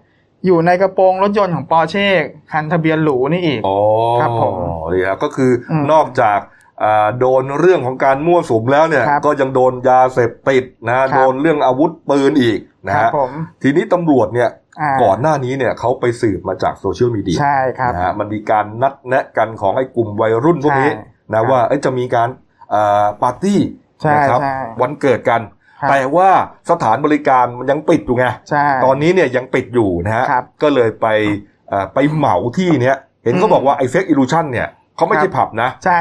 อยู่ในกระโปรงรถยนต์ของปอร์เช่คันทะเบียนหรูนี่อีกอ๋อครับผมนี่ครับก็คืออมนอกจากอ่าโดนเรื่องของการมั่วสุมแล้วเนี่ยครับก็ยังโดนยาเสพติดนะครับโดนเรื่องอาวุธปืนอีกนะครับฮะผมทีนี้ตำรวจเนี่ยอ่าก่อนหน้านี้เนี่ยเขาไปสืบมาจากโซเชียลมีเดียใช่ครับนะฮะมันมีการนัดแนะกันของไอ้กลุ่มวัยรุ่นพวกนี้ใช่นะว่าเอ้ยจะมีการอ่าปาร์ตี้ใช่นะครับใช่วันเกิดกันครับ แต่ว่าสถานบริการมันยังปิดอยู่ไงใช่ตอนนี้เนี่ยยังปิดอยู่นะฮะครับก็เลยไปเอ่อไปเหมาที่เนี้ยเห็นเขาอืมบอกว่าไอ้ Fake Illusion เนี่ยเขาไม่ครับใช่ผับนะ ใช่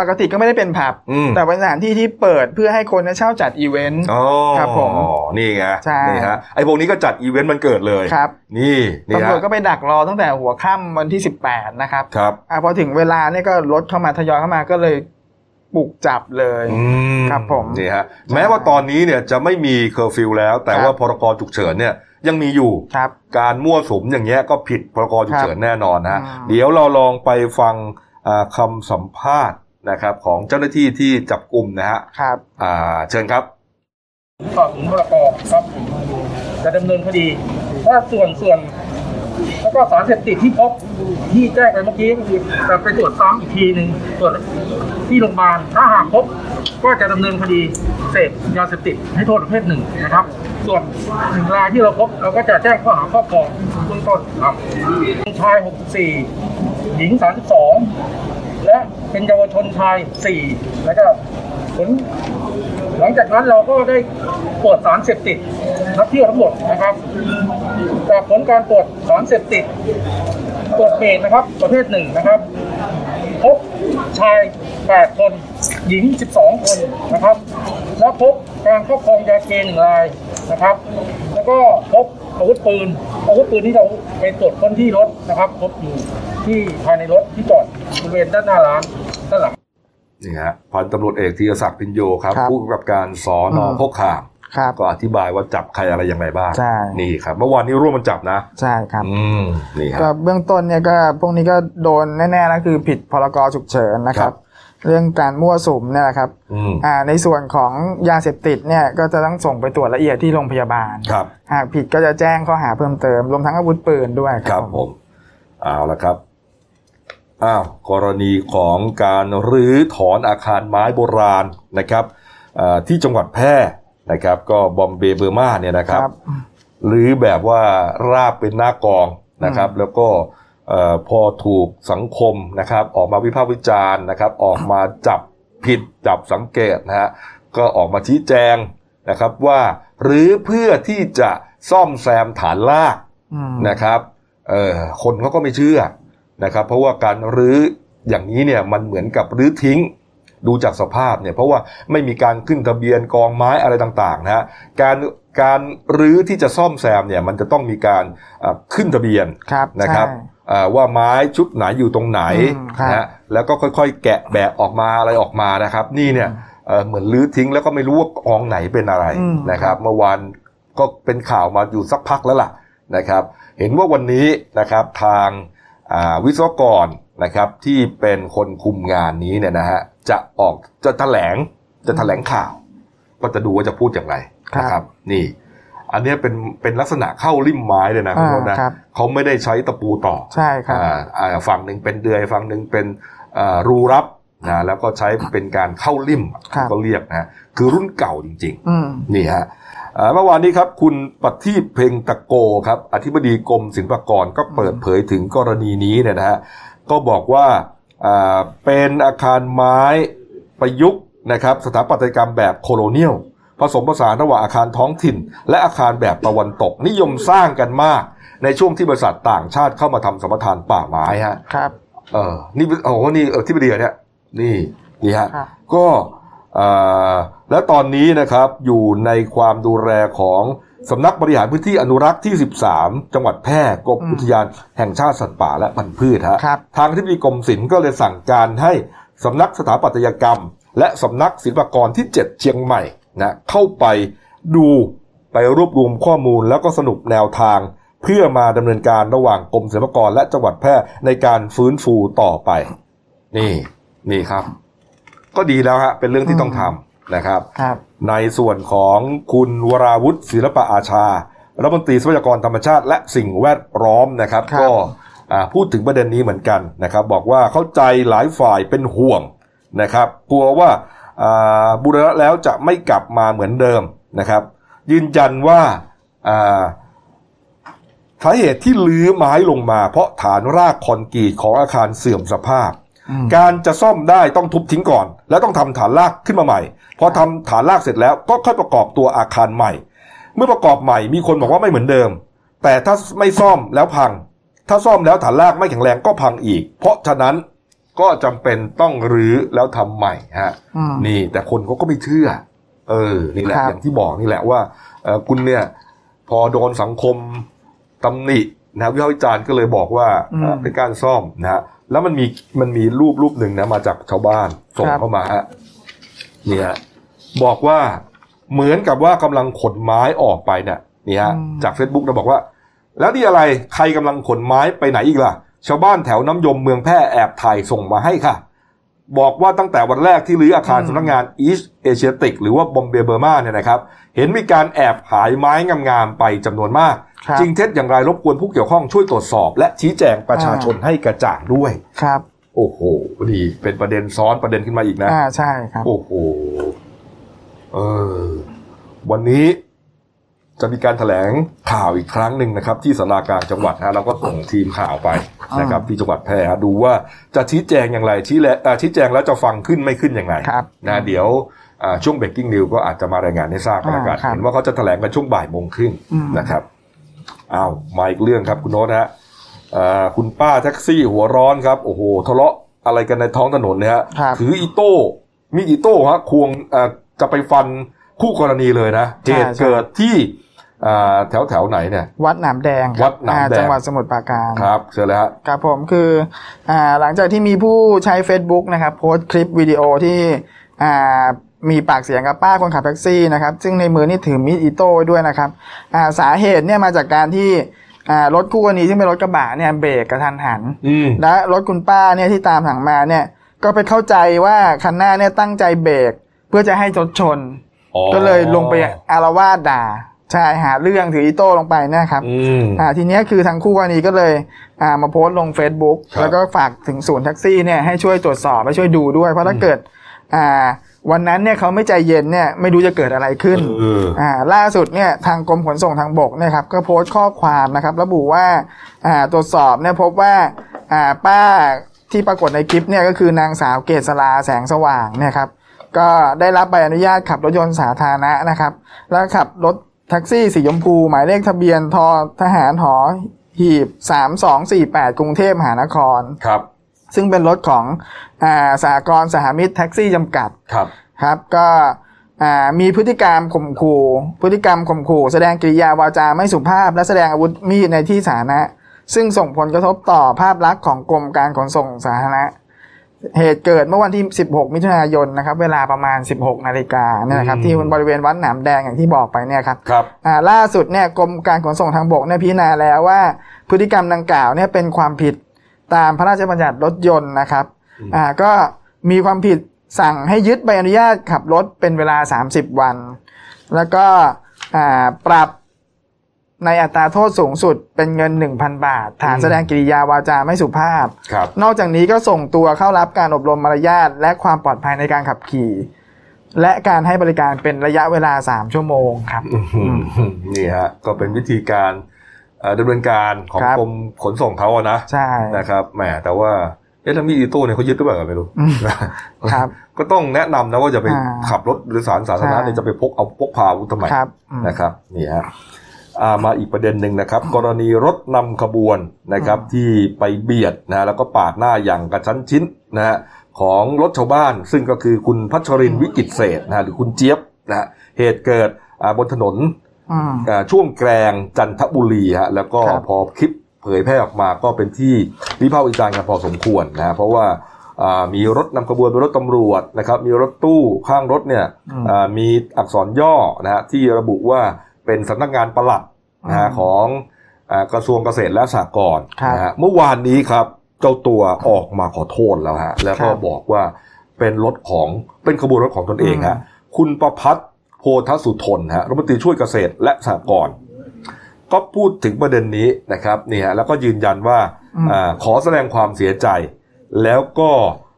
ปกติก็ไม่ได้เป็นผับอืมแต่เป็นสถานที่ที่เปิดเพื่อให้คนเนี่ยเช่าจัดอีเวนต์อ๋อครับผมนี่ไงใช่นี่ฮะไอ้พวกนี้ก็จัดอีเวนต์มันเกิดเลยครับนี่นี่ตำรฮะวจก็ไปดักรอตั้งแต่หัวค่ำวันที่ 18 นะครับครับอ่าพอถึงเวลาเนี่ยก็รถเข้ามาทยอยเข้ามาก็เลย บุกจับเลยอืมครับผมนี่ฮะแม้ว่าตอนนี้เนี่ยจะไม่มีเคอร์ฟิวแล้ว แต่ครับว่าพรกฉุกเฉินเนี่ยยังมีอยู่ครับการมั่วสุมอย่างเงี้ยก็ผิดพรกฉุกเฉินแน่นอนนะฮะอืมเดี๋ยวเราลองไปฟังอ่าคำสัมภาษณ์นะครับของเจ้าหน้าที่ที่จับกลุ่มนะฮะครับอ่าเชิญครับฝ่าฝืนพรกครับจะดำเนินคดี ถ้าส่วนส่วน แล้วก็สารเสพติดที่พบที่แจ้งไปเมื่อกี้จะไปตรวจซ้ำอีกทีหนึ่งตรวจที่โรงพยาบาลถ้าหากพบก็จะดำเนินคดีเสพยาเสพติดให้โทษประเภทหนึ่งนะครับ ส่วนหนึ่งรายที่เราพบเราก็จะแจ้งข้อหาครอบครองเบื้องต้นครับชาย 64 หญิง 32 และเป็นเยาวชนชาย 4 แล้วก็ ผล หลังจากนั้นเราก็ได้ตรวจสารเสพติดนักเที่ยวทั้งหมดนะครับ จากผลการตรวจสารเสพติดตรวจเมตนะครับ ประเภทหนึ่งนะครับพบชาย 8 คน หญิง 12 คนนะครับ แล้วพบการครอบครองยาเคหนึ่งรายนะครับ แล้วก็พบอาวุธปืน อาวุธปืนที่เราไปตรวจคนที่รถนะครับ พบอยู่ที่ภายในรถที่จอดบริเวณด้านหน้าร้านด้านหลัง นี่ฮะพันตำรวจเอกธีรศักดิ์พินโยครับครับผู้กำกับการสอนออืมโคกขามครับก็อธิบายว่าจับใครอะไรยังไงบ้างใช่นี่ครับ เมื่อวานนี้ร่วมมันจับนะ ใช่ครับอืมนี่ฮะก็เบื้องต้นเนี่ยก็พวกนี้ก็โดนแน่ๆแล้วคือผิดพรกฉุกเฉินนะคครัรับบเรื่องการมั่วสุมเนี่ยแหละครับอืมอ่าในส่วนของยาเสพติดเนี่ยก็จะต้องส่งไปตรวจละเอียดที่โรงพยาบาลครับหากผิดก็จะแจ้งข้อหาเพิ่มเติมรวมทั้งอาวุธปืนด้วยคครัรับบผมเอาละครับ อ้าวกรณีของการรื้อถอนอาคารไม้โบราณนะครับอ่าที่จังหวัดแพร่นะครับ ก็บอมเบย์เบอร์มาเนี่ยนะครับครับหรือแบบว่าราบเป็นหน้ากองนะครับ แล้วก็เอ่อพอถูกสังคมนะครับ ออกมาวิพากษ์วิจารณ์นะครับ ออกมาจับผิดจับสังเกตนะฮะก็ออกมาชี้แจงนะครับว่าหรือเพื่อที่จะซ่อมแซมฐานลากอืมนะครับเอ่อคนเขาก็ไม่เชื่อ นะครับ เพราะว่าการรื้ออย่างนี้เนี่ยมันเหมือนกับรื้อทิ้งดูจากสภาพเนี่ยเพราะว่าไม่มีการขึ้นทะเบียนกองไม้อะไรต่างๆนะฮะการการรื้อที่จะซ่อมแซมเนี่ยมันจะต้องมีการอ่าขึ้นทะเบียนครับนะครับใช่อ่าว่าไม้ชุดไหนอยู่ตรงไหนอืมครับนะฮะแล้วก็ค่อยๆ แกะแบะออกมาอะไรออกมานะครับ นี่เนี่ยเอ่อเหมือนรื้อทิ้งแล้วก็ไม่รู้ว่ากองไหนเป็นอะไรอืมนะครับ เมื่อวานก็เป็นข่าวมาอยู่สักพักแล้วล่ะนะครับ เห็นว่าวันนี้นะครับทางอ่า วิศวกรนะครับที่เป็นคนคุมงานนี้เนี่ยนะฮะจะออกจะแถลงจะแถลงข่าว ก็จะดูว่าจะพูดอย่างไรนะครับ นี่ อันเนี้ยเป็นเป็นลักษณะเข้าริมไม้เลยนะคุณอ่าโน้ตนะครับเขาไม่ได้ใช้ตะปูต่อใช่ครับอ่าอ่าฝั่งหนึ่งเป็นเดือยฝั่งหนึ่งเป็นอ่ารูรับนะแล้วก็ใช้เป็นการเข้าริมครับก็เรียกนะคือรุ่นเก่าจริงอืมๆนี่ฮะอ่า เมื่อวานนี้ครับ คุณปฏิพเพ็งตะโกครับ อธิบดีกรมศิลปากรก็เปิดเผยถึงกรณีนี้เนี่ยนะฮะก็บอกว่าอ่าเป็นอาคารไม้ประยุกต์นะครับ สถาปัตยกรรมแบบโคโลเนียล ผสมผสานระหว่างอาคารท้องถิ่น และอาคารแบบตะวันตก นิยมสร้างกันมาก ในช่วงที่บริษัทต่างชาติเข้ามาทำสัมปทานป่าไม้ฮะครับเออนี่โอ้โหนี่เออที่บดีเนี่ยนี่นี่ฮะครับก็เอ่อ และตอนนี้นะครับอยู่ในความดูแลของสำนักบริหารพื้นที่อนุรักษ์ที่ 13 จังหวัดแพร่กรมอุทยานแห่งชาติสัตว์ป่าและพันธุ์พืชฮะครับทางที่บดีกรมศิลป์ก็เลยสั่งการให้สำนักสถาปัตยกรรม และสำนักศิลปากรที่ 7 เชียงใหม่นะเข้าไปดูไปรวบรวมข้อมูลแล้วก็สรุปแนวทาง เพื่อมาดำเนินการระหว่างกรมศิลปากรและจังหวัดแพร่ในการฟื้นฟูต่อไป นี่นี่ครับ ก็ดีแล้วฮะเป็นเรื่องที่ต้องทำนะครับครับ ในส่วนของคุณวราวุฒิศิลปะอาชารัฐมนตรีทรัพยากรธรรมชาติ และสิ่งแวดล้อมนะครับครับก็อ่าพูดถึงประเด็นนี้เหมือนกันนะครับ บอกว่าเข้าใจหลายฝ่ายเป็นห่วงนะครับกลัวว่าอ่าบูรณะแล้วจะไม่กลับมาเหมือนเดิมนะครับ ยืนยันว่าอ่าสาเหตุที่ลื้อไม้ลงมา เพราะฐานรากคอนกรีตของอาคารเสื่อมสภาพอืม การจะซ่อมได้ต้องทุบทิ้งก่อน แล้วต้องทำฐานรากขึ้นมาใหม่พอทำฐานรากเสร็จแล้วก็ค่อยประกอบตัวอาคารใหม่ เมื่อประกอบใหม่มีคนบอกว่าไม่เหมือนเดิม แต่ถ้าไม่ซ่อมแล้วพัง ถ้าซ่อมแล้วฐานรากไม่แข็งแรงก็พังอีก เพราะฉะนั้นก็จำเป็นต้องรื้อแล้วทำใหม่ฮะอืมนี่แต่คนเขาก็ไม่เชื่อ เออนี่แหละครับอย่างที่บอกนี่แหละว่าเออคุณเนี่ย พอโดนสังคมตำหนินะวิพากษ์วิจารณ์ก็เลยบอกว่าเอ่อเป็นการซ่อมนะฮะ แล้วมันมีมันมีรูปรูปหนึ่งนะมาจากชาวบ้านส่งเข้ามาฮะเนี่ยบอกว่าเหมือนกับว่ากำลังขนไม้ออกไปเนี่ยนี่ฮะอืมจาก Facebook เราบอกว่า แล้วนี่อะไรใครกำลังขนไม้ไปไหนอีกล่ะ ชาวบ้านแถวน้ำยมเมืองแพร่แอบถ่ายส่งมาให้ค่ะ บอกว่าตั้งแต่วันแรกที่รื้ออาคารสำนักงาน East Asiatic หรือว่าบอมเบย์เบอร์มาเนี่ยนะครับ เห็นมีการแอบขายไม้งามๆไปจำนวนมากครับจริงเท็จอย่างไรรบกวนผู้เกี่ยวข้องช่วยตรวจสอบ และชี้แจงประชาชนให้กระจ่างด้วยครับ โอ้โหดีเป็นประเด็นซ้อนประเด็นขึ้นมาอีกนะอ่าใช่ครับ โอ้โหเออวันนี้จะมีการแถลงข่าวอีกครั้งหนึ่งนะครับ ที่สารากลางจังหวัดนะเราก็ส่งทีมข่าวไป นะครับที่จังหวัดแพร่ฮะดูว่าจะชี้แจงอย่างไรชี้แลอ่าชี้แจงแล้วจะฟังขึ้นไม่ขึ้นยังไงครับนะเดี๋ยวอ่าช่วงเบรกกิ้งนิวก็อาจจะมารายงานให้ทราบกันแล้วกันอ่าครับเห็นว่าเขาจะแถลงกันช่วงบ่ายโมงครึ่งอืมนะครับอ้าวมาอีกเรื่องครับคุณโน้ตฮะอ่าคุณป้าแท็กซี่หัวร้อนครับโอ้โหทะเลาะอะไรกันในท้องถนนเนี่ยฮะครับถืออีโต้มีอีโต้ฮะควงเอ่อจะไปฟันคู่กรณีเลยนะใช่เหตุใช่เกิดที่อ่า แถวแถวไหนเนี่ย วัดหนามแดงครับวัดหนามแดงอ่จังหวัดสมุทรปราการครับเชิญเลยฮะครับผมคืออ่าหลังจากที่มีผู้ใช้ Facebook นะครับ โพสต์คลิปวิดีโอที่อ่ามีปากเสียงกับป้าคนขับแท็กซี่นะครับ ซึ่งในมือนี่ถือมีดอิโต้ไว้ด้วยนะครับอ่าสาเหตุเนี่ยมาจากการที่อ่ารถคู่กรณีที่เป็นรถกระบะเนี่ยเบรกกระทันหันอืมและรถคุณป้าเนี่ยที่ตามหลังมาเนี่ย ก็ไปเข้าใจว่าคันหน้าเนี่ยตั้งใจเบรกเพื่อจะให้รถชนอ๋อก็เลยลงไปอารวาสด่า ใช่หาเรื่องถืออีโต้ลงไปเนะครับอืมอ่าทีเนี้ยคือทางคู่กรณีก็เลยอ่ามาโพสต์ลง Facebook ครับแล้วก็ฝากถึงศูนย์แท็กซี่เนี่ยให้ช่วยตรวจสอบให้ช่วยดูด้วย เพราะถ้าเกิดอ่าวันนั้นเนี่ยเขาไม่ใจเย็นเนี่ยไม่รู้จะเกิดอะไรขึ้นเอออ่าล่าสุดเนี่ยทางกรมขนส่งทางบกเนี่ยครับก็โพสต์ข้อความนะครับ ระบุว่าอ่าตรวจสอบเนี่ยพบว่าอ่าป้าที่ปรากฏในคลิปเนี่ยก็คือนางสาวเกษราแสงสว่างเนี่ยครับก็ได้รับใบอนุญาตขับรถยนต์สาธารณะนะครับ แล้วขับรถ แท็กซี่สีชมพู หมายเลขทะเบียนทอทหารหอ หีบ3248กรุงเทพมหานครครับ ซึ่งเป็นรถของอ่าสากรณ์สหมิตรแท็กซี่จำกัดครับครับ ก็อ่ามีพฤติกรรมข่มขู่พฤติกรรมข่มขู่ แสดงกริยาวาจาไม่สุภาพ และแสดงอาวุธมีดในที่สาธารณะ ซึ่งส่งผลกระทบต่อภาพลักษณ์ของกรมการขนส่งสาธารณะ เหตุเกิดเมื่อวันที่ 16 มิถุนายนนะครับ เวลาประมาณ 16 นาฬิกาเนี่ยนะครับอืมที่บริเวณวัดหนามแดงอย่างที่บอกไปเนี่ยครับครับอ่าล่าสุดเนี่ยกรมการขนส่งทางบกเนี่ยพิจารณาแล้วว่า พฤติกรรมดังกล่าวเนี่ยเป็นความผิดตามพระราชบัญญัติรถยนต์นะครับอ่าก็มีความผิดสั่งให้ยึดใบอนุญาตขับรถเป็นเวลา 30 วัน แล้วก็อ่าปรับ ในอัตราโทษสูงสุดเป็นเงิน 1,000 บาท ฐานแสดงกิริยาวาจาไม่สุภาพครับนอกจากนี้ก็ส่งตัวเข้ารับการอบรมมารยาทและความปลอดภัยในการขับขี่ และการให้บริการเป็นระยะเวลา 3 ชั่วโมงครับนี่ฮะก็เป็นวิธีการเอ่อดำเนินการของครับกรมขนส่งเขาอะนะใช่นะครับแหมแต่ว่าเอ๊ะแล้วมีดอีโต้เนี่ยเขายึดหรือเปล่าก็ไม่รู้อืมครับ ก็ต้องแนะนำนะว่าจะไปอ่าขับรถโดยสารสาธารณะใช่เนี่ยจะไปพกเอาพกพาอาวุธทำไมครับอืมนะครับนี่ฮะอ่า มาอีกประเด็นหนึ่งนะครับ กรณีรถนำขบวนนะครับที่ไปเบียดนะแล้วก็ปาดหน้าอย่างกระชั้นชิดนะฮะของรถชาวบ้านซึ่งก็คือคุณพัชรินทร์วิกิตเศรษฐ์นะฮะหรือคุณเจี๊ยบนะฮะเหตุเกิดอ่าบนถนนอืมอ่าช่วงแกลงจันทบุรีฮะแล้วก็ครับพอคลิปเผยแพร่ออกมาก็เป็นที่วิพากษ์วิจารณ์กันพอสมควรนะฮะเพราะว่าอ่ามีรถนำขบวนเป็นรถตำรวจนะครับ มีรถตู้ข้างรถเนี่ยอืมอ่ามีอักษรย่อนะฮะที่ระบุว่า เป็นสำนักงานปลัดนะฮะอืมของอ่ากระทรวงเกษตรและสหกรณ์ครับนะฮะเมื่อวานนี้ครับเจ้าตัวออกมาขอโทษแล้วฮะแล้วก็ครับบอกว่าเป็นรถของเป็นขบวนรถของตนเองฮะอืมคุณประพัฒน์โพธสุทนฮะรัฐมนตรีช่วยเกษตรและสหกรณ์ก็พูดถึงประเด็นนี้นะครับนี่ฮะแล้วก็ยืนยันว่าอืมอาขอแสดงความเสียใจ แล้วก็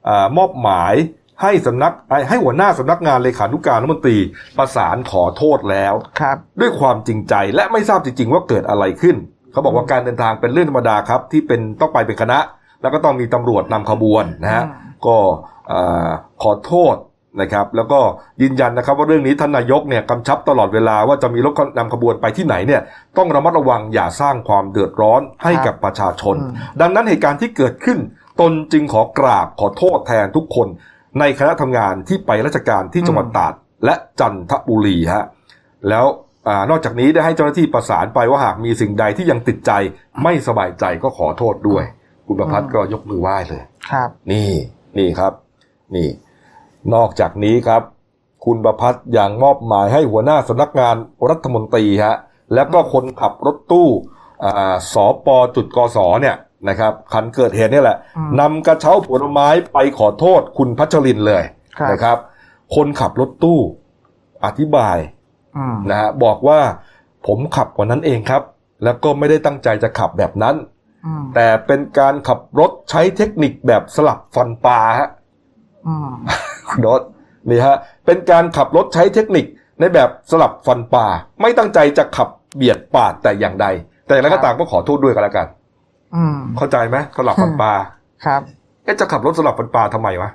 อ่ามอบหมาย ให้สำนักให้ให้หัวหน้าสำนักงานเลขานุการรัฐมนตรีประสานขอโทษแล้วครับ ด้วยความจริงใจและไม่ทราบจริงๆว่าเกิดอะไรขึ้น เขาบอกว่าการเดินทางเป็นเรื่องธรรมดาครับ ที่เป็นต้องไปเป็นคณะ แล้วก็ต้องมีตำรวจนำขบวนนะฮะอืมก็อ่าขอโทษนะครับ แล้วก็ยืนยันนะครับว่าเรื่องนี้ท่านนายกเนี่ยกำชับตลอดเวลาว่าจะมีรถนำขบวนไปที่ไหนเนี่ยต้องระมัดระวังอย่าสร้างความเดือดร้อนให้กับประชาชนอืมดังนั้นเหตุการณ์ที่เกิดขึ้น ตนจึงขอกราบขอโทษแทนทุกคน ในคณะทำงานที่ไปราชการที่จังหวัดตราดและจันทบุรีฮะแล้วอานอกจากนี้ได้ให้เจ้าหน้าที่ประสานไปว่าหากมีสิ่งใดที่ยังติดใจไม่สบายใจก็ขอโทษด้วย คุณประพัฒน์ก็ยกมือไหว้เลยครับ นี่นี่ครับ นี่ นอกจากนี้ครับ คุณประพัฒน์ยังมอบหมายให้หัวหน้าสำนักงานรัฐมนตรีฮะแล้วก็คนขับรถตู้อ่าสปจุดกสเนี่ย นะครับคันเกิดเหตุเนี่ยแหละอืมนำกระเช้าผลไม้ไปขอโทษคุณพัชรินทร์เลยครับนะครับ คนขับรถตู้อธิบายอืมนะฮะบอกว่าผมขับกว่านั้นเองครับ แล้วก็ไม่ได้ตั้งใจจะขับแบบนั้นอืมแต่เป็นการขับรถใช้เทคนิคแบบสลับฟันปลาฮะอืมคุณโดสนี่ฮะเป็นการขับรถใช้เทคนิคในแบบสลับฟันปลาไม่ตั้งใจจะขับเบียดปาดแต่อย่างใด แต่อย่างไรก็ตามก็ขอโทษด้วยกันแล้วกันอืม เข้าใจไหมสลับฟันปลาครับเอ๊ะจะขับรถสลับฟันปลาทำไมวะ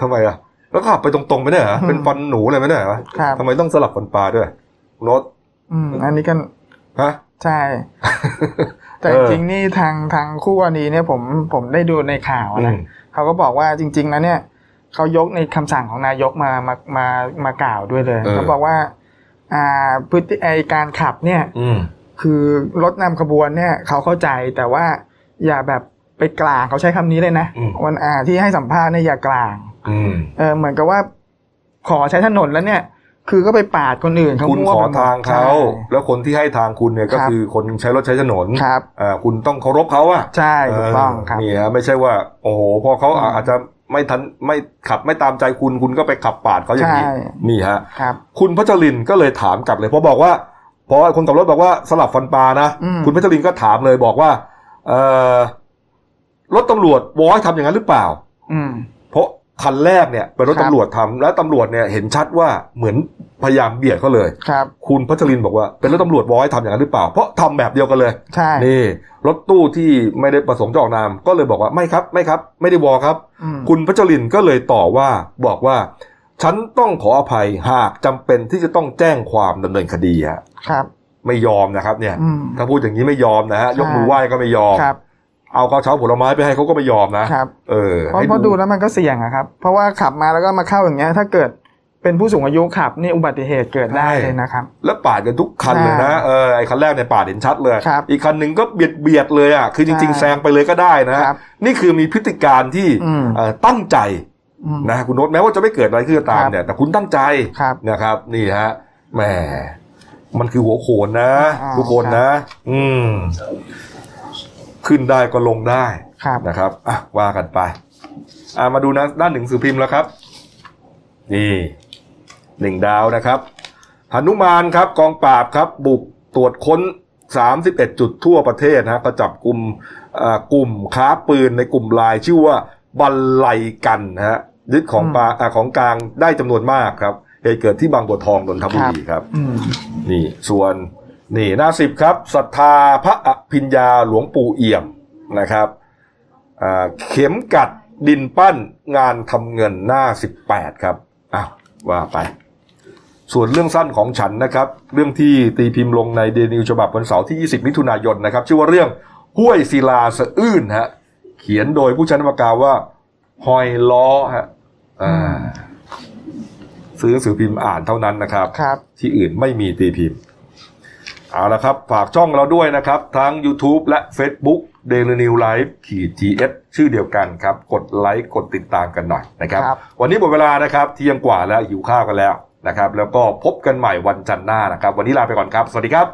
ทำไมอะ แล้วก็ขับไปตรงๆไม่ได้เหรอเป็นฟันหนูเลยไม่ได้เหรอครับทำไมต้องสลับฟันปลาด้วยโน้ตอืมอันนี้ก็ฮะใช่ แต่เออจริงๆนี่ทางทางคู่กรณีเนี่ยผมผมได้ดูในข่าวอืนะมเขาก็บอกว่าจริง ๆ แล้วเนี่ยเขายกในคำสั่งของนายกมามามามากล่าวด้วยเลยเขาบอกว่า อ่าพฤติไอการขับเนี่ยอืม คือรถนำขบวนเนี่ยเขาเข้าใจแต่ว่าอย่าแบบไปกลางเขาใช้คำนี้เลยนะอืมวันอ่าที่ให้สัมภาษณ์เนี่ยอย่ากลางอืมเออเหมือนกับว่า ขอใช้ถนนแล้วเนี่ย คือก็ไปปาดคนอื่นเขาคุณมั่วขอไปหมดทางเขาใช่แล้วคนที่ให้ทางคุณเนี่ยก็ครับคือคนใช้รถใช้ถนนครับอ่าคุณต้องเคารพเขาอะใช่ถูกต้องครับนี่ฮะไม่ใช่ว่า โอ้โหพอเขาอืมอาจจะไม่ทันไม่ขับไม่ตามใจคุณคุณก็ไปขับปาดเขาอย่างนี้ใช่นี่ฮะครับคุณพัชรินทร์ก็เลยถามกลับเลยเพราะบอกว่าเพราะว่าคนขับรถบอกว่าสลับฟันปลานะอืมคุณพัชรินทร์ก็ถามเลยบอกว่า เออรถตำรวจวอให้ทำอย่างนั้นหรือเปล่า อืมเพราะคันแรกเนี่ยเป็นรถครับตำรวจทำแล้วตำรวจเนี่ยเห็นชัดว่าเหมือนพยายามเบียดเขาเลยครับ คุณพัชรินทร์บอกว่าเป็นรถตำรวจวอให้ทำอย่างนั้นหรือเปล่า เพราะทำแบบเดียวกันเลยใช่นี่รถตู้ที่ไม่ได้ประสงค์จะออกนามก็เลยบอกว่าไม่ครับ ไม่ครับ ไม่ได้วอครับอืมคุณพัชรินทร์ก็เลยต่อว่าบอกว่า ฉันต้องขออภัยหากจำเป็นที่จะต้องแจ้งความดำเนินคดีฮะครับ ไม่ยอมนะครับ เนี่ยอืมถ้าพูดอย่างนี้ไม่ยอมนะฮะใช่ยกมือไหว้ก็ไม่ยอมครับเอากระเช้าผลไม้ไปให้เขาก็ไม่ยอมนะครับ เออเพราะให้เพราะดูแล้วมันก็เสี่ยงอะครับ เพราะว่าขับมาแล้วก็มาเข้าอย่างเงี้ย ถ้าเกิดเป็นผู้สูงอายุขับนี่อุบัติเหตุเกิดได้เลยนะครับ แล้วปาดกันทุกคันเลยนะใช่เออไอ้คันแรกเนี่ยปาดเห็นชัดเลยครับอีกคันหนึ่งก็เบียดเบียดเลยอะคือจริงๆใช่แซงไปเลยก็ได้นะครับนี่คือมีพฤติการที่อืมเอ่อตั้งใจอืม นะคุณโน้ตแม้ว่าจะไม่เกิดอะไรขึ้นก็ตามครับเนี่ย แต่คุณตั้งใจครับนะครับ นี่ฮะแหมมันคือหัวโขนนะอ่าทุกคนนะ อืม ขึ้นได้ก็ลงได้ครับนะครับอะว่ากันไป อ่ามาดูนะด้านหนึ่งสือพิมพ์แล้วครับ นี่หนึ่งดาวนะครับหนุมานครับ กองปราบครับ บุกตรวจค้น 31 จุดทั่วประเทศนะฮะก็จับกลุ่มอ่ากลุ่มค้าปืนในกลุ่มไลายชื่อว่า บันไลกันนะฮะยึดของปลาอ่าของกลางได้จำนวนมากครับเหตุเกิดที่บางบัวทองนนทบุรีครับอืมนี่ส่วนนี่หน้าสิบครับศรัทธาพระอภิญญาหลวงปู่เอี่ยมนะครับอ่าเข็มกัดดินปั้นงานทำเงินหน้าสิบแปดครับอ้าวว่าไป ส่วนเรื่องสั้นของฉันนะครับ เรื่องที่ตีพิมพ์ลงในเดนิวฉบับวันเสาร์ที่ 20 มิถุนายนนะครับ ชื่อว่าเรื่องห้วยศิลาสะอื้นฮะเขียนโดยผู้ใช้นามปากกาว่าหอยล้อฮะอ่าซื้อหนังสือพิมพ์อ่านเท่านั้นนะครับครับที่อื่นไม่มีตีพิมพ์ เอาละครับ ฝากช่องเราด้วยนะครับ ทั้ง YouTube และ Facebook Daily New Life ขีด GS ชื่อเดียวกันครับ กดไลค์กดติดตามกันหน่อยนะครับครับวันนี้หมดเวลานะครับเที่ยงกว่าแล้วหิวข้าวกันแล้วนะครับ แล้วก็พบกันใหม่วันจันทร์หน้านะครับ วันนี้ลาไปก่อนครับ สวัสดีครับ